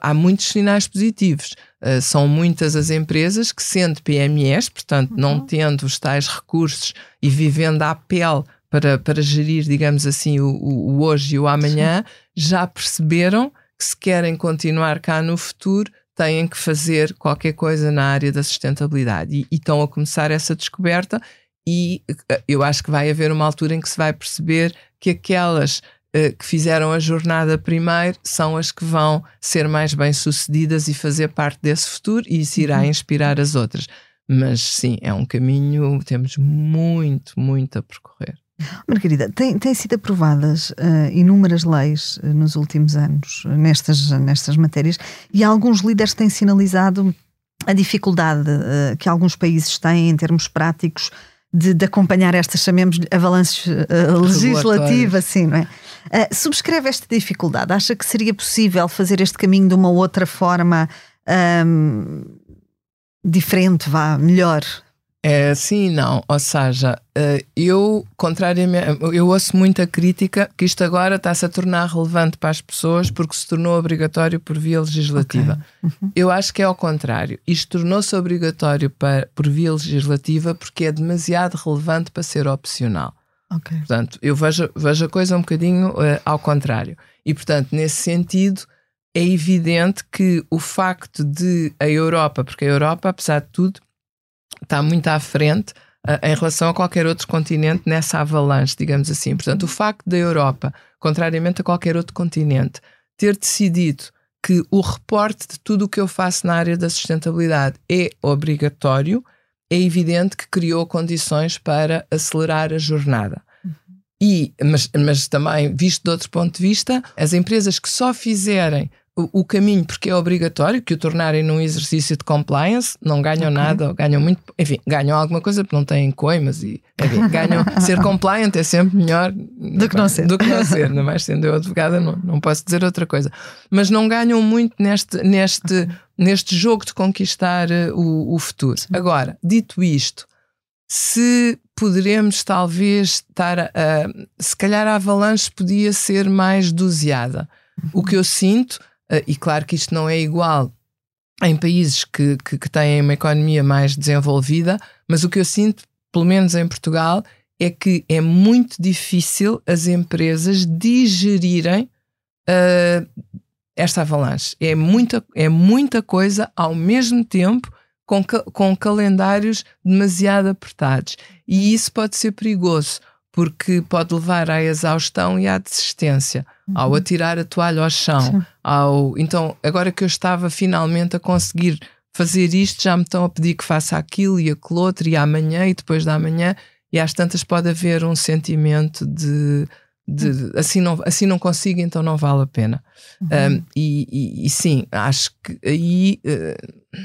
A: há muitos sinais positivos. Uh, são muitas as empresas que, sendo PMEs, portanto, uhum. não tendo os tais recursos e vivendo à pele para, para gerir, digamos assim, o, o hoje e o amanhã, Sim. já perceberam que se querem continuar cá no futuro, têm que fazer qualquer coisa na área da sustentabilidade. E, e estão a começar essa descoberta, e uh, eu acho que vai haver uma altura em que se vai perceber que aquelas eh, que fizeram a jornada primeiro são as que vão ser mais bem-sucedidas e fazer parte desse futuro, e isso irá uhum. inspirar as outras. Mas sim, é um caminho, temos muito, muito a percorrer.
B: Margarida, tem, têm sido aprovadas uh, inúmeras leis uh, nos últimos anos nestas, nestas matérias e alguns líderes têm sinalizado a dificuldade que alguns países têm em termos práticos de, de acompanhar estas, chamemos avalanches uh, legislativas, assim, não é? Subscreve esta dificuldade? Acha que seria possível fazer este caminho de uma outra forma um, diferente, vá, melhor?
A: É, sim e não. Ou seja, eh, eu, contrariamente, eu ouço muita crítica que isto agora está-se a tornar relevante para as pessoas porque se tornou obrigatório por via legislativa. Okay. Uhum. Eu acho que é ao contrário. Isto tornou-se obrigatório para, por via legislativa porque é demasiado relevante para ser opcional. Okay. Portanto, eu vejo, vejo a coisa um bocadinho uh, ao contrário. E, portanto, nesse sentido, é evidente que o facto de a Europa, porque a Europa, apesar de tudo, está muito à frente uh, em relação a qualquer outro continente nessa avalanche, digamos assim. Portanto, o facto da Europa, contrariamente a qualquer outro continente, ter decidido que o reporte de tudo o que eu faço na área da sustentabilidade é obrigatório, é evidente que criou condições para acelerar a jornada. E, mas, mas também, visto de outro ponto de vista, as empresas que só fizerem o, caminho, porque é obrigatório, que o tornarem num exercício de compliance, não ganham okay. nada, ou ganham muito, enfim, ganham alguma coisa porque não têm coimas e enfim, ganham. ser compliant é sempre melhor
B: do que não ser.
A: Do que não ser, ainda mais sendo eu advogada, não, não posso dizer outra coisa. Mas não ganham muito neste, neste, neste jogo de conquistar uh, o, o futuro. Sim. Agora, dito isto, se poderemos talvez estar a, se calhar a avalanche podia ser mais doseada. O que eu sinto e claro que isto não é igual em países que, que, que, têm uma economia mais desenvolvida, mas o que eu sinto, pelo menos em Portugal, é que é muito difícil as empresas digerirem uh, esta avalanche. É muita, é muita coisa ao mesmo tempo com, com calendários demasiado apertados. E isso pode ser perigoso porque pode levar à exaustão e à desistência, uhum. ao atirar a toalha ao chão, ao então agora que eu estava finalmente a conseguir fazer isto, já me estão a pedir que faça aquilo e aquilo outro e amanhã e depois da manhã e às tantas pode haver um sentimento de, de uhum. assim não assim não consigo então não vale a pena uhum. um, e, e, e, sim acho que aí uh,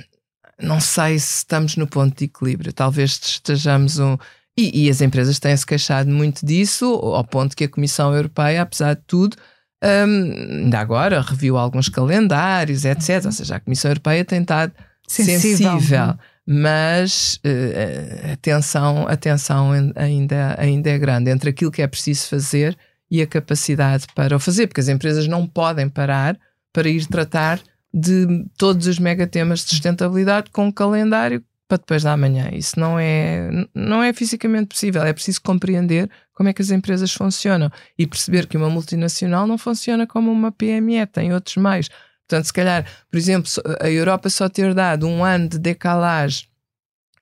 A: não sei se estamos no ponto de equilíbrio talvez estejamos um e, e as empresas têm-se queixado muito disso, ao ponto que a Comissão Europeia, apesar de tudo, um, ainda agora reviu alguns calendários, etc. Ou seja, a Comissão Europeia tem estado sensível, sensível mas uh, a, tensão, a tensão ainda, ainda é grande entre aquilo que é preciso fazer e a capacidade para o fazer, porque as empresas não podem parar para ir tratar de todos os megatemas de sustentabilidade com um calendário para depois da manhã. Isso não é, não é fisicamente possível. É preciso compreender como é que as empresas funcionam e perceber que uma multinacional não funciona como uma PME, tem outros meios. Portanto, se calhar, por exemplo, a Europa só ter dado um ano de decalagem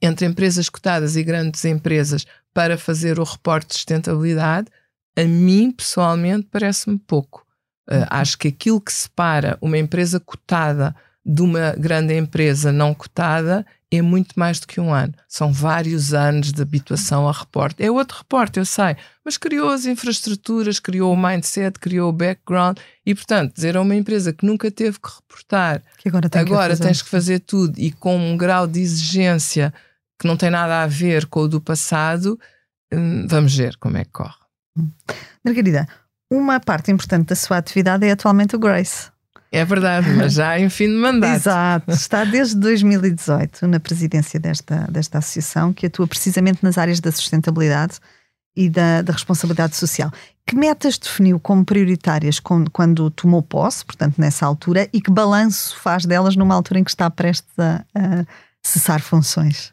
A: entre empresas cotadas e grandes empresas para fazer o reporte de sustentabilidade, a mim, pessoalmente, parece-me pouco. Uh, acho que aquilo que separa uma empresa cotada de uma grande empresa não cotada é muito mais do que um ano. São vários anos de habituação a reporte. É outro reporte, eu sei, mas criou as infraestruturas, criou o mindset, criou o background e, portanto, dizer a uma empresa que nunca teve que reportar,
B: que agora, tem
A: agora
B: que
A: tens que fazer tudo e com um grau de exigência que não tem nada a ver com o do passado, hum, vamos ver como é que corre.
B: Margarida, uma parte importante da sua atividade é atualmente o Grace.
A: É verdade, mas já em fim de mandato.
B: Exato, está desde 2018 na presidência desta, desta associação, que atua precisamente nas áreas da sustentabilidade e da, da responsabilidade social. Que metas definiu como prioritárias quando, tomou posse, portanto, nessa altura, e que balanço faz delas numa altura em que está prestes a, a cessar funções?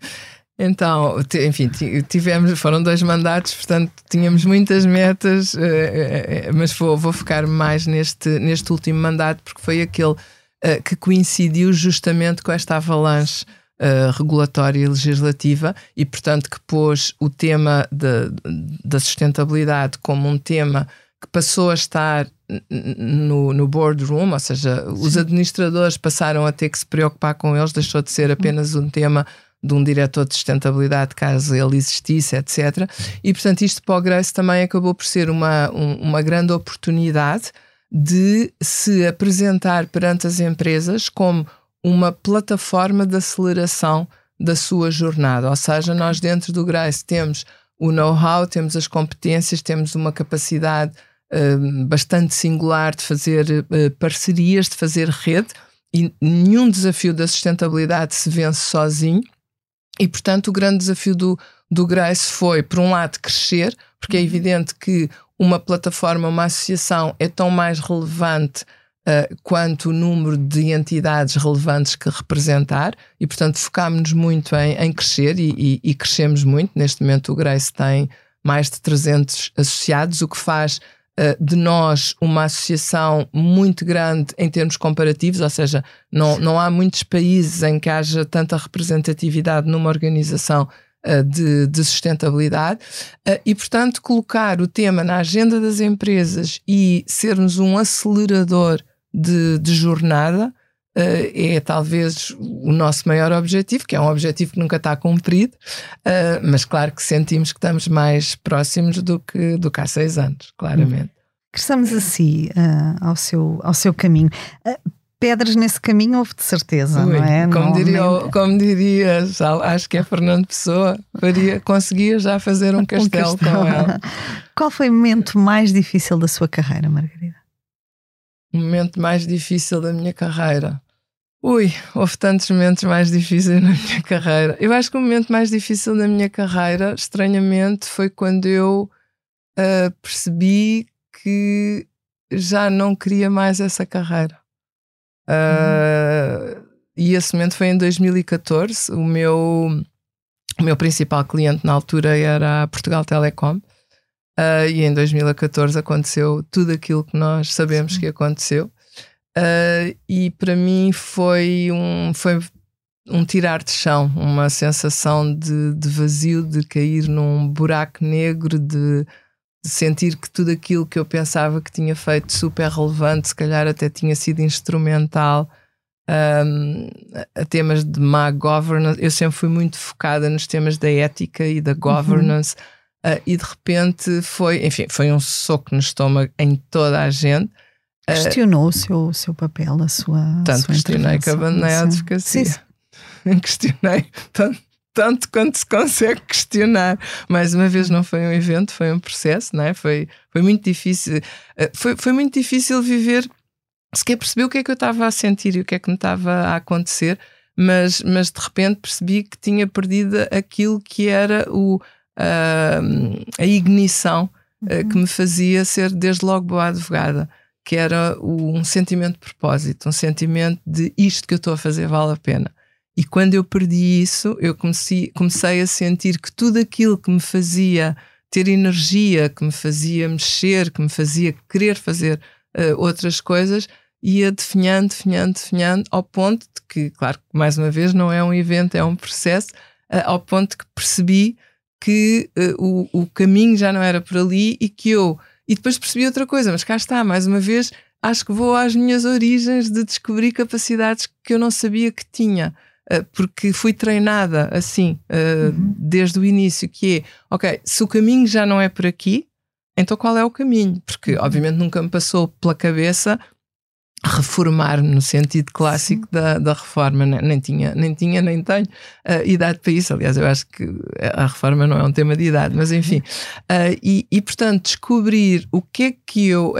A: Então, enfim, tivemos, foram dois mandatos, portanto tínhamos muitas metas, eh, eh, eh, mas vou, vou focar mais neste, neste último mandato, porque foi aquele que coincidiu justamente com esta avalanche regulatória e legislativa e, portanto, que pôs o tema de, da sustentabilidade como um tema que passou a estar no, no boardroom, ou seja, os administradores passaram a ter que se preocupar com eles, deixou de ser apenas um tema de um diretor de sustentabilidade, caso ele existisse, etc. E, portanto, isto para o Grace também acabou por ser uma, um, uma grande oportunidade de se apresentar perante as empresas como uma plataforma de aceleração da sua jornada. Ou seja, nós dentro do Grace temos o know-how, temos as competências, temos uma capacidade uh, bastante singular de fazer uh, parcerias, de fazer rede, e nenhum desafio da sustentabilidade se vence sozinho. E, portanto, o grande desafio do, do Grace foi, por um lado, crescer, porque é uhum. evidente que uma plataforma, uma associação é tão mais relevante uh, quanto o número de entidades relevantes que representar, e, portanto, focámos-nos muito em, em crescer e, e, e, crescemos muito. Neste momento, o Grace tem mais de 300 associados, o que faz de nós uma associação muito grande em termos comparativos, ou seja, não, não há muitos países em que haja tanta representatividade numa organização uh, de, de, sustentabilidade uh, e, portanto, colocar o tema na agenda das empresas e sermos um acelerador de, de jornada. Uh, é talvez o nosso maior objetivo, que é um objetivo que nunca está cumprido, uh, mas claro que sentimos que estamos mais próximos do que, do que há seis anos, claramente.
B: Cresçamos assim uh, ao, seu, ao seu caminho. pedras nesse caminho houve de certeza, Ui, não é?
A: Como,
B: não,
A: diria, nem... como diria, já, acho que é Fernando Pessoa, faria, conseguia já fazer um castelo, um castelo. com ela.
B: Qual foi o momento mais difícil da sua carreira, Margarida?
A: O momento mais difícil da minha carreira. Ui, houve tantos momentos mais difíceis na minha carreira. Eu acho que o momento mais difícil da minha carreira, estranhamente, foi quando eu uh, percebi que já não queria mais essa carreira. Uh, uhum. E esse momento foi em 2014. O meu, o meu principal cliente na altura era a Portugal Telecom. Uh, e em 2014 aconteceu tudo aquilo que nós sabemos Sim. que aconteceu. Uh, e para mim foi um, foi um tirar de chão, uma sensação de, de vazio, de cair num buraco negro, de, de, sentir que tudo aquilo que eu pensava que tinha feito super relevante, se calhar até tinha sido instrumental um, a temas de má governance. Eu sempre fui muito focada nos temas da ética e da uhum. governance. Uhum. Uh, e de repente foi, enfim, foi um soco no estômago em toda a gente.
B: Questionou uh, o seu, seu papel, a sua.
A: Tanto
B: sua
A: questionei que abandonei a advocacia. Sim, sim. questionei tanto, tanto quanto se consegue questionar. Mais uma vez, não foi um evento, foi um processo, não é? Foi, foi muito difícil. Uh, foi, foi muito difícil viver, sequer perceber o que é que eu estava a sentir e o que é que me estava a acontecer, mas, mas de repente percebi que tinha perdido aquilo que era o, uh, a ignição uh, que me fazia ser desde logo boa advogada que era um sentimento de propósito, um sentimento de isto que eu estou a fazer vale a pena. E quando eu perdi isso, eu comecei, comecei a sentir que tudo aquilo que me fazia ter energia, que me fazia mexer, que me fazia querer fazer uh, outras coisas, ia definhando, definhando, definhando, ao ponto de que, claro, mais uma vez, não é um evento, é um processo, uh, ao ponto de que percebi que uh, o, o caminho já não era por ali e que eu. E depois percebi outra coisa, mas cá está, mais uma vez, acho que vou às minhas origens de descobrir capacidades que eu não sabia que tinha. Uh, porque fui treinada assim uh, uhum. desde o início, que é ok, se o caminho já não é por aqui, então qual é o caminho? Porque obviamente nunca me passou pela cabeça reformar-me no sentido clássico da, da reforma, nem, nem, tinha, nem tinha, nem tenho uh, idade para isso. Aliás, eu acho que a reforma não é um tema de idade, mas enfim. Uh, e, e, portanto, descobrir o que é que eu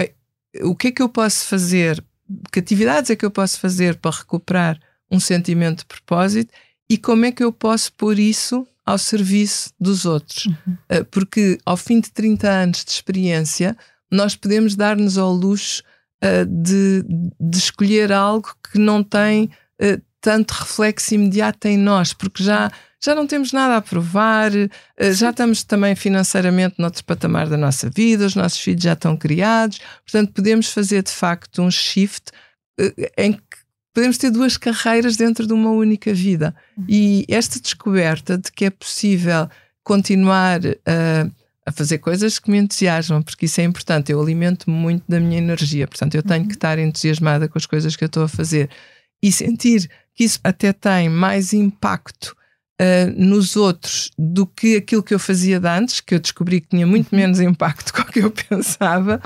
A: o que é que eu posso fazer, que atividades é que eu posso fazer para recuperar um sentimento de propósito e como é que eu posso pôr isso ao serviço dos outros. Uhum. Uh, porque ao fim de 30 anos de experiência, nós podemos dar-nos ao luxo uh, de, de, escolher algo que não tem uh, tanto reflexo imediato em nós, porque já, já não temos nada a provar, uh, já estamos também financeiramente noutro patamar da nossa vida, os nossos filhos já estão criados, portanto, podemos fazer de facto um shift em que podemos ter duas carreiras dentro de uma única vida. Uhum. E esta descoberta de que é possível continuar a a fazer coisas que me entusiasmam, porque isso é importante. Eu alimento muito da minha energia, portanto, eu tenho uhum. que estar entusiasmada com as coisas que eu estou a fazer e sentir que isso até tem mais impacto uh, nos outros do que aquilo que eu fazia de antes, que eu descobri que tinha muito uhum. menos impacto com o que eu pensava.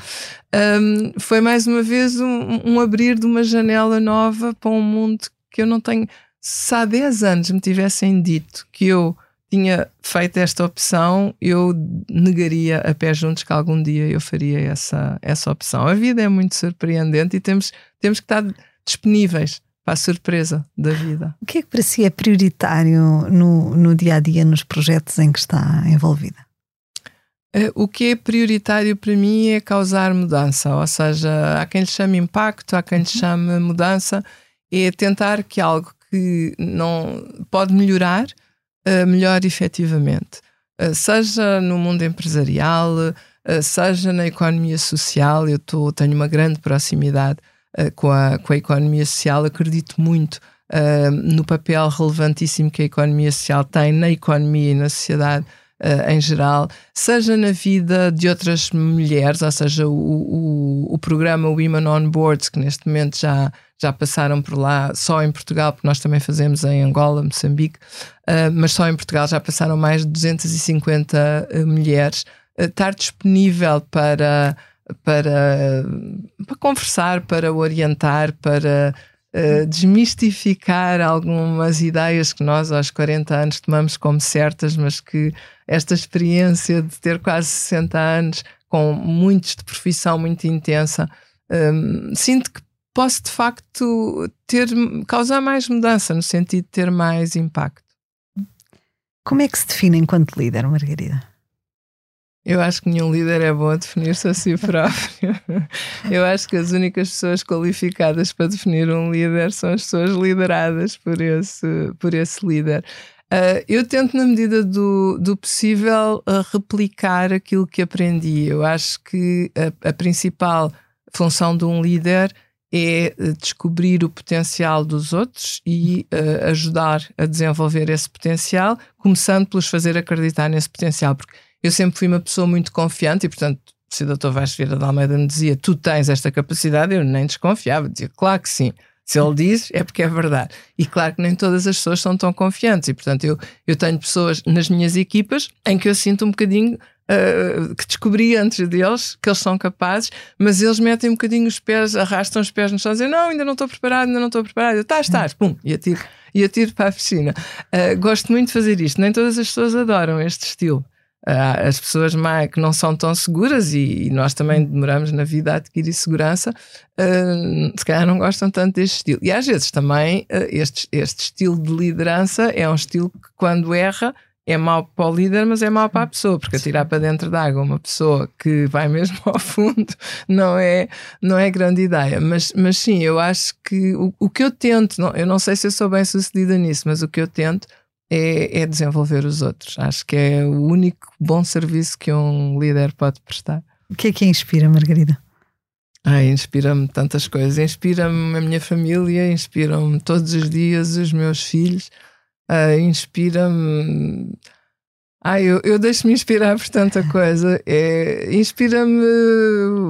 A: Um, foi mais uma vez um, um abrir de uma janela nova para um mundo que eu não tenho. Se há 10 anos me tivessem dito que eu tinha feito esta opção, eu negaria a pé juntos que algum dia eu faria essa, essa opção. A vida é muito surpreendente e temos, temos que estar disponíveis para a surpresa da vida.
B: O que é que para si é prioritário no, no dia a dia, nos projetos em que está envolvida?
A: Eh, o que é prioritário para mim é causar mudança, ou seja, há quem lhe chame impacto, há quem lhe uhum. chame mudança, é tentar que algo que não pode melhorar, melhor efetivamente. Uh, seja no mundo empresarial, uh, seja na economia social, eu tô, tenho uma grande proximidade com, a, com a economia social, acredito muito no papel relevantíssimo que a economia social tem na economia e na sociedade uh, em geral, seja na vida de outras mulheres, ou seja, o, o, o programa Women on Boards, que neste momento já, já passaram por lá, só em Portugal, porque nós também fazemos em Angola, Moçambique, uh, mas só em Portugal já passaram mais de 250 uh, eh, mulheres. estar disponível para, para, para conversar, para orientar, para uh, desmistificar algumas ideias que nós aos 40 anos tomamos como certas, mas que esta experiência de ter quase 60 anos, com muitos de profissão muito intensa, um, sinto que posso de facto ter, causar mais mudança, no sentido de ter mais impacto.
B: Como é que se define enquanto líder, Margarida?
A: Eu acho que nenhum líder é bom a definir-se a si próprio. Eu acho que as únicas pessoas qualificadas para definir um líder são as pessoas lideradas por esse, por esse líder. Uh, eu tento, na medida do, do possível, uh, replicar aquilo que aprendi. Eu acho que a, a principal função de um líder é uh, descobrir o potencial dos outros e ajudar a desenvolver esse potencial, começando pelos fazer acreditar nesse potencial. Porque eu sempre fui uma pessoa muito confiante e, portanto, se o Dr. Vasco Vieira de Almeida me dizia tu tens esta capacidade, eu nem desconfiava, dizia claro que sim. Se ele diz, é porque é verdade. E claro que nem todas as pessoas são tão confiantes. E, portanto, eu, eu tenho pessoas nas minhas equipas em que eu sinto um bocadinho uh, que descobri antes deles que eles são capazes, mas eles metem um bocadinho os pés, arrastam os pés no chão dizem: Não, ainda não estou preparado, ainda não estou preparado. Eu, estás, estás, pum, e atiro, e atiro para a piscina. Uh, gosto muito de fazer isto. Nem todas as pessoas adoram este estilo. Uh, as pessoas mais, que não são tão seguras e, e, nós também demoramos na vida a adquirir segurança, uh, se calhar não gostam tanto deste estilo. E às vezes também uh, este, este estilo de liderança é um estilo que, quando erra, é mau para o líder, mas é mau para a pessoa, porque atirar para dentro da água uma pessoa que vai mesmo ao fundo não é, não é grande ideia. Mas, mas sim, eu acho que o, o que eu tento, não, eu não sei se eu sou bem sucedida nisso, mas o que eu tento é, é desenvolver os outros. Acho que é o único bom serviço que um líder pode prestar.
B: O que é que inspira, Margarida?
A: Ai, inspira-me tantas coisas. Inspira-me a minha família, inspira-me todos os dias os meus filhos, uh, inspira-me. Ai, eu, eu deixo-me inspirar por tanta coisa. É, inspira-me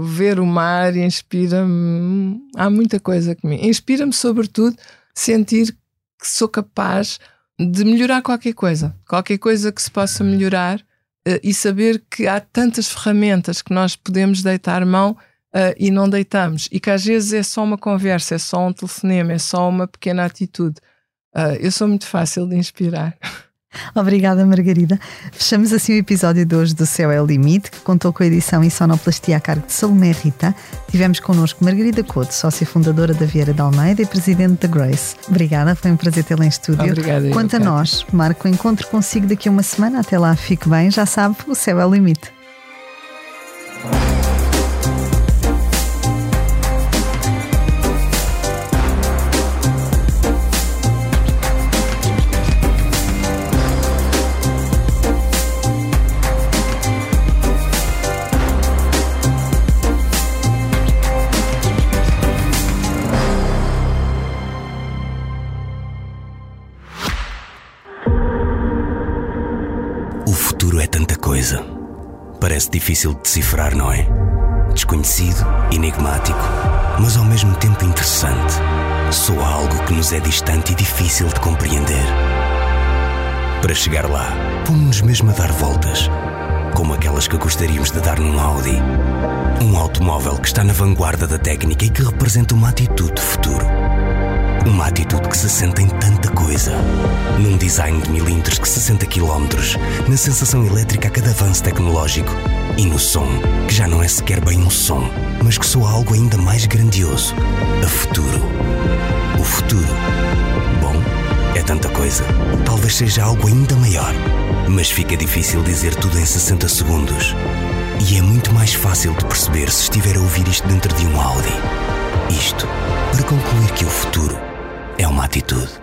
A: ver o mar, inspira-me. Há muita coisa que me. Inspira-me, sobretudo, sentir que sou capaz de melhorar qualquer coisa. Qualquer coisa que se possa melhorar uh, e saber que há tantas ferramentas que nós podemos deitar mão uh, e não deitamos. E que às vezes é só uma conversa, é só um telefonema, é só uma pequena atitude. Uh, eu sou muito fácil de inspirar.
B: Obrigada, Margarida. Fechamos assim o episódio de hoje do Céu é o Limite, que contou com a edição em sonoplastia a cargo de Salomé Rita. Tivemos connosco Margarida Couto, sócia fundadora da Vieira da Almeida e presidente da Grace. Obrigada, foi um prazer tê-la em estúdio.
A: Obrigada.
B: Quanto a nós, marco o encontro consigo daqui a uma semana. Até lá, fique bem, já sabe, o Céu é o Limite.
C: Difícil de decifrar, não é? Desconhecido, enigmático, mas ao mesmo tempo interessante. Soa algo que nos é distante e difícil de compreender. Para chegar lá, pomos-nos mesmo a dar voltas, como aquelas que gostaríamos de dar num Audi. Um automóvel que está na vanguarda da técnica e que representa uma atitude de futuro. Uma atitude que se sente em tanta coisa. Num design de milímetros que 60 km, na sensação elétrica a cada avanço tecnológico e no som, que já não é sequer bem um som, mas que soa algo ainda mais grandioso. A futuro. O futuro. Bom, é tanta coisa. Talvez seja algo ainda maior. Mas fica difícil dizer tudo em 60 segundos. E é muito mais fácil de perceber se estiver a ouvir isto dentro de um Audi. Isto para concluir que o futuro é uma atitude.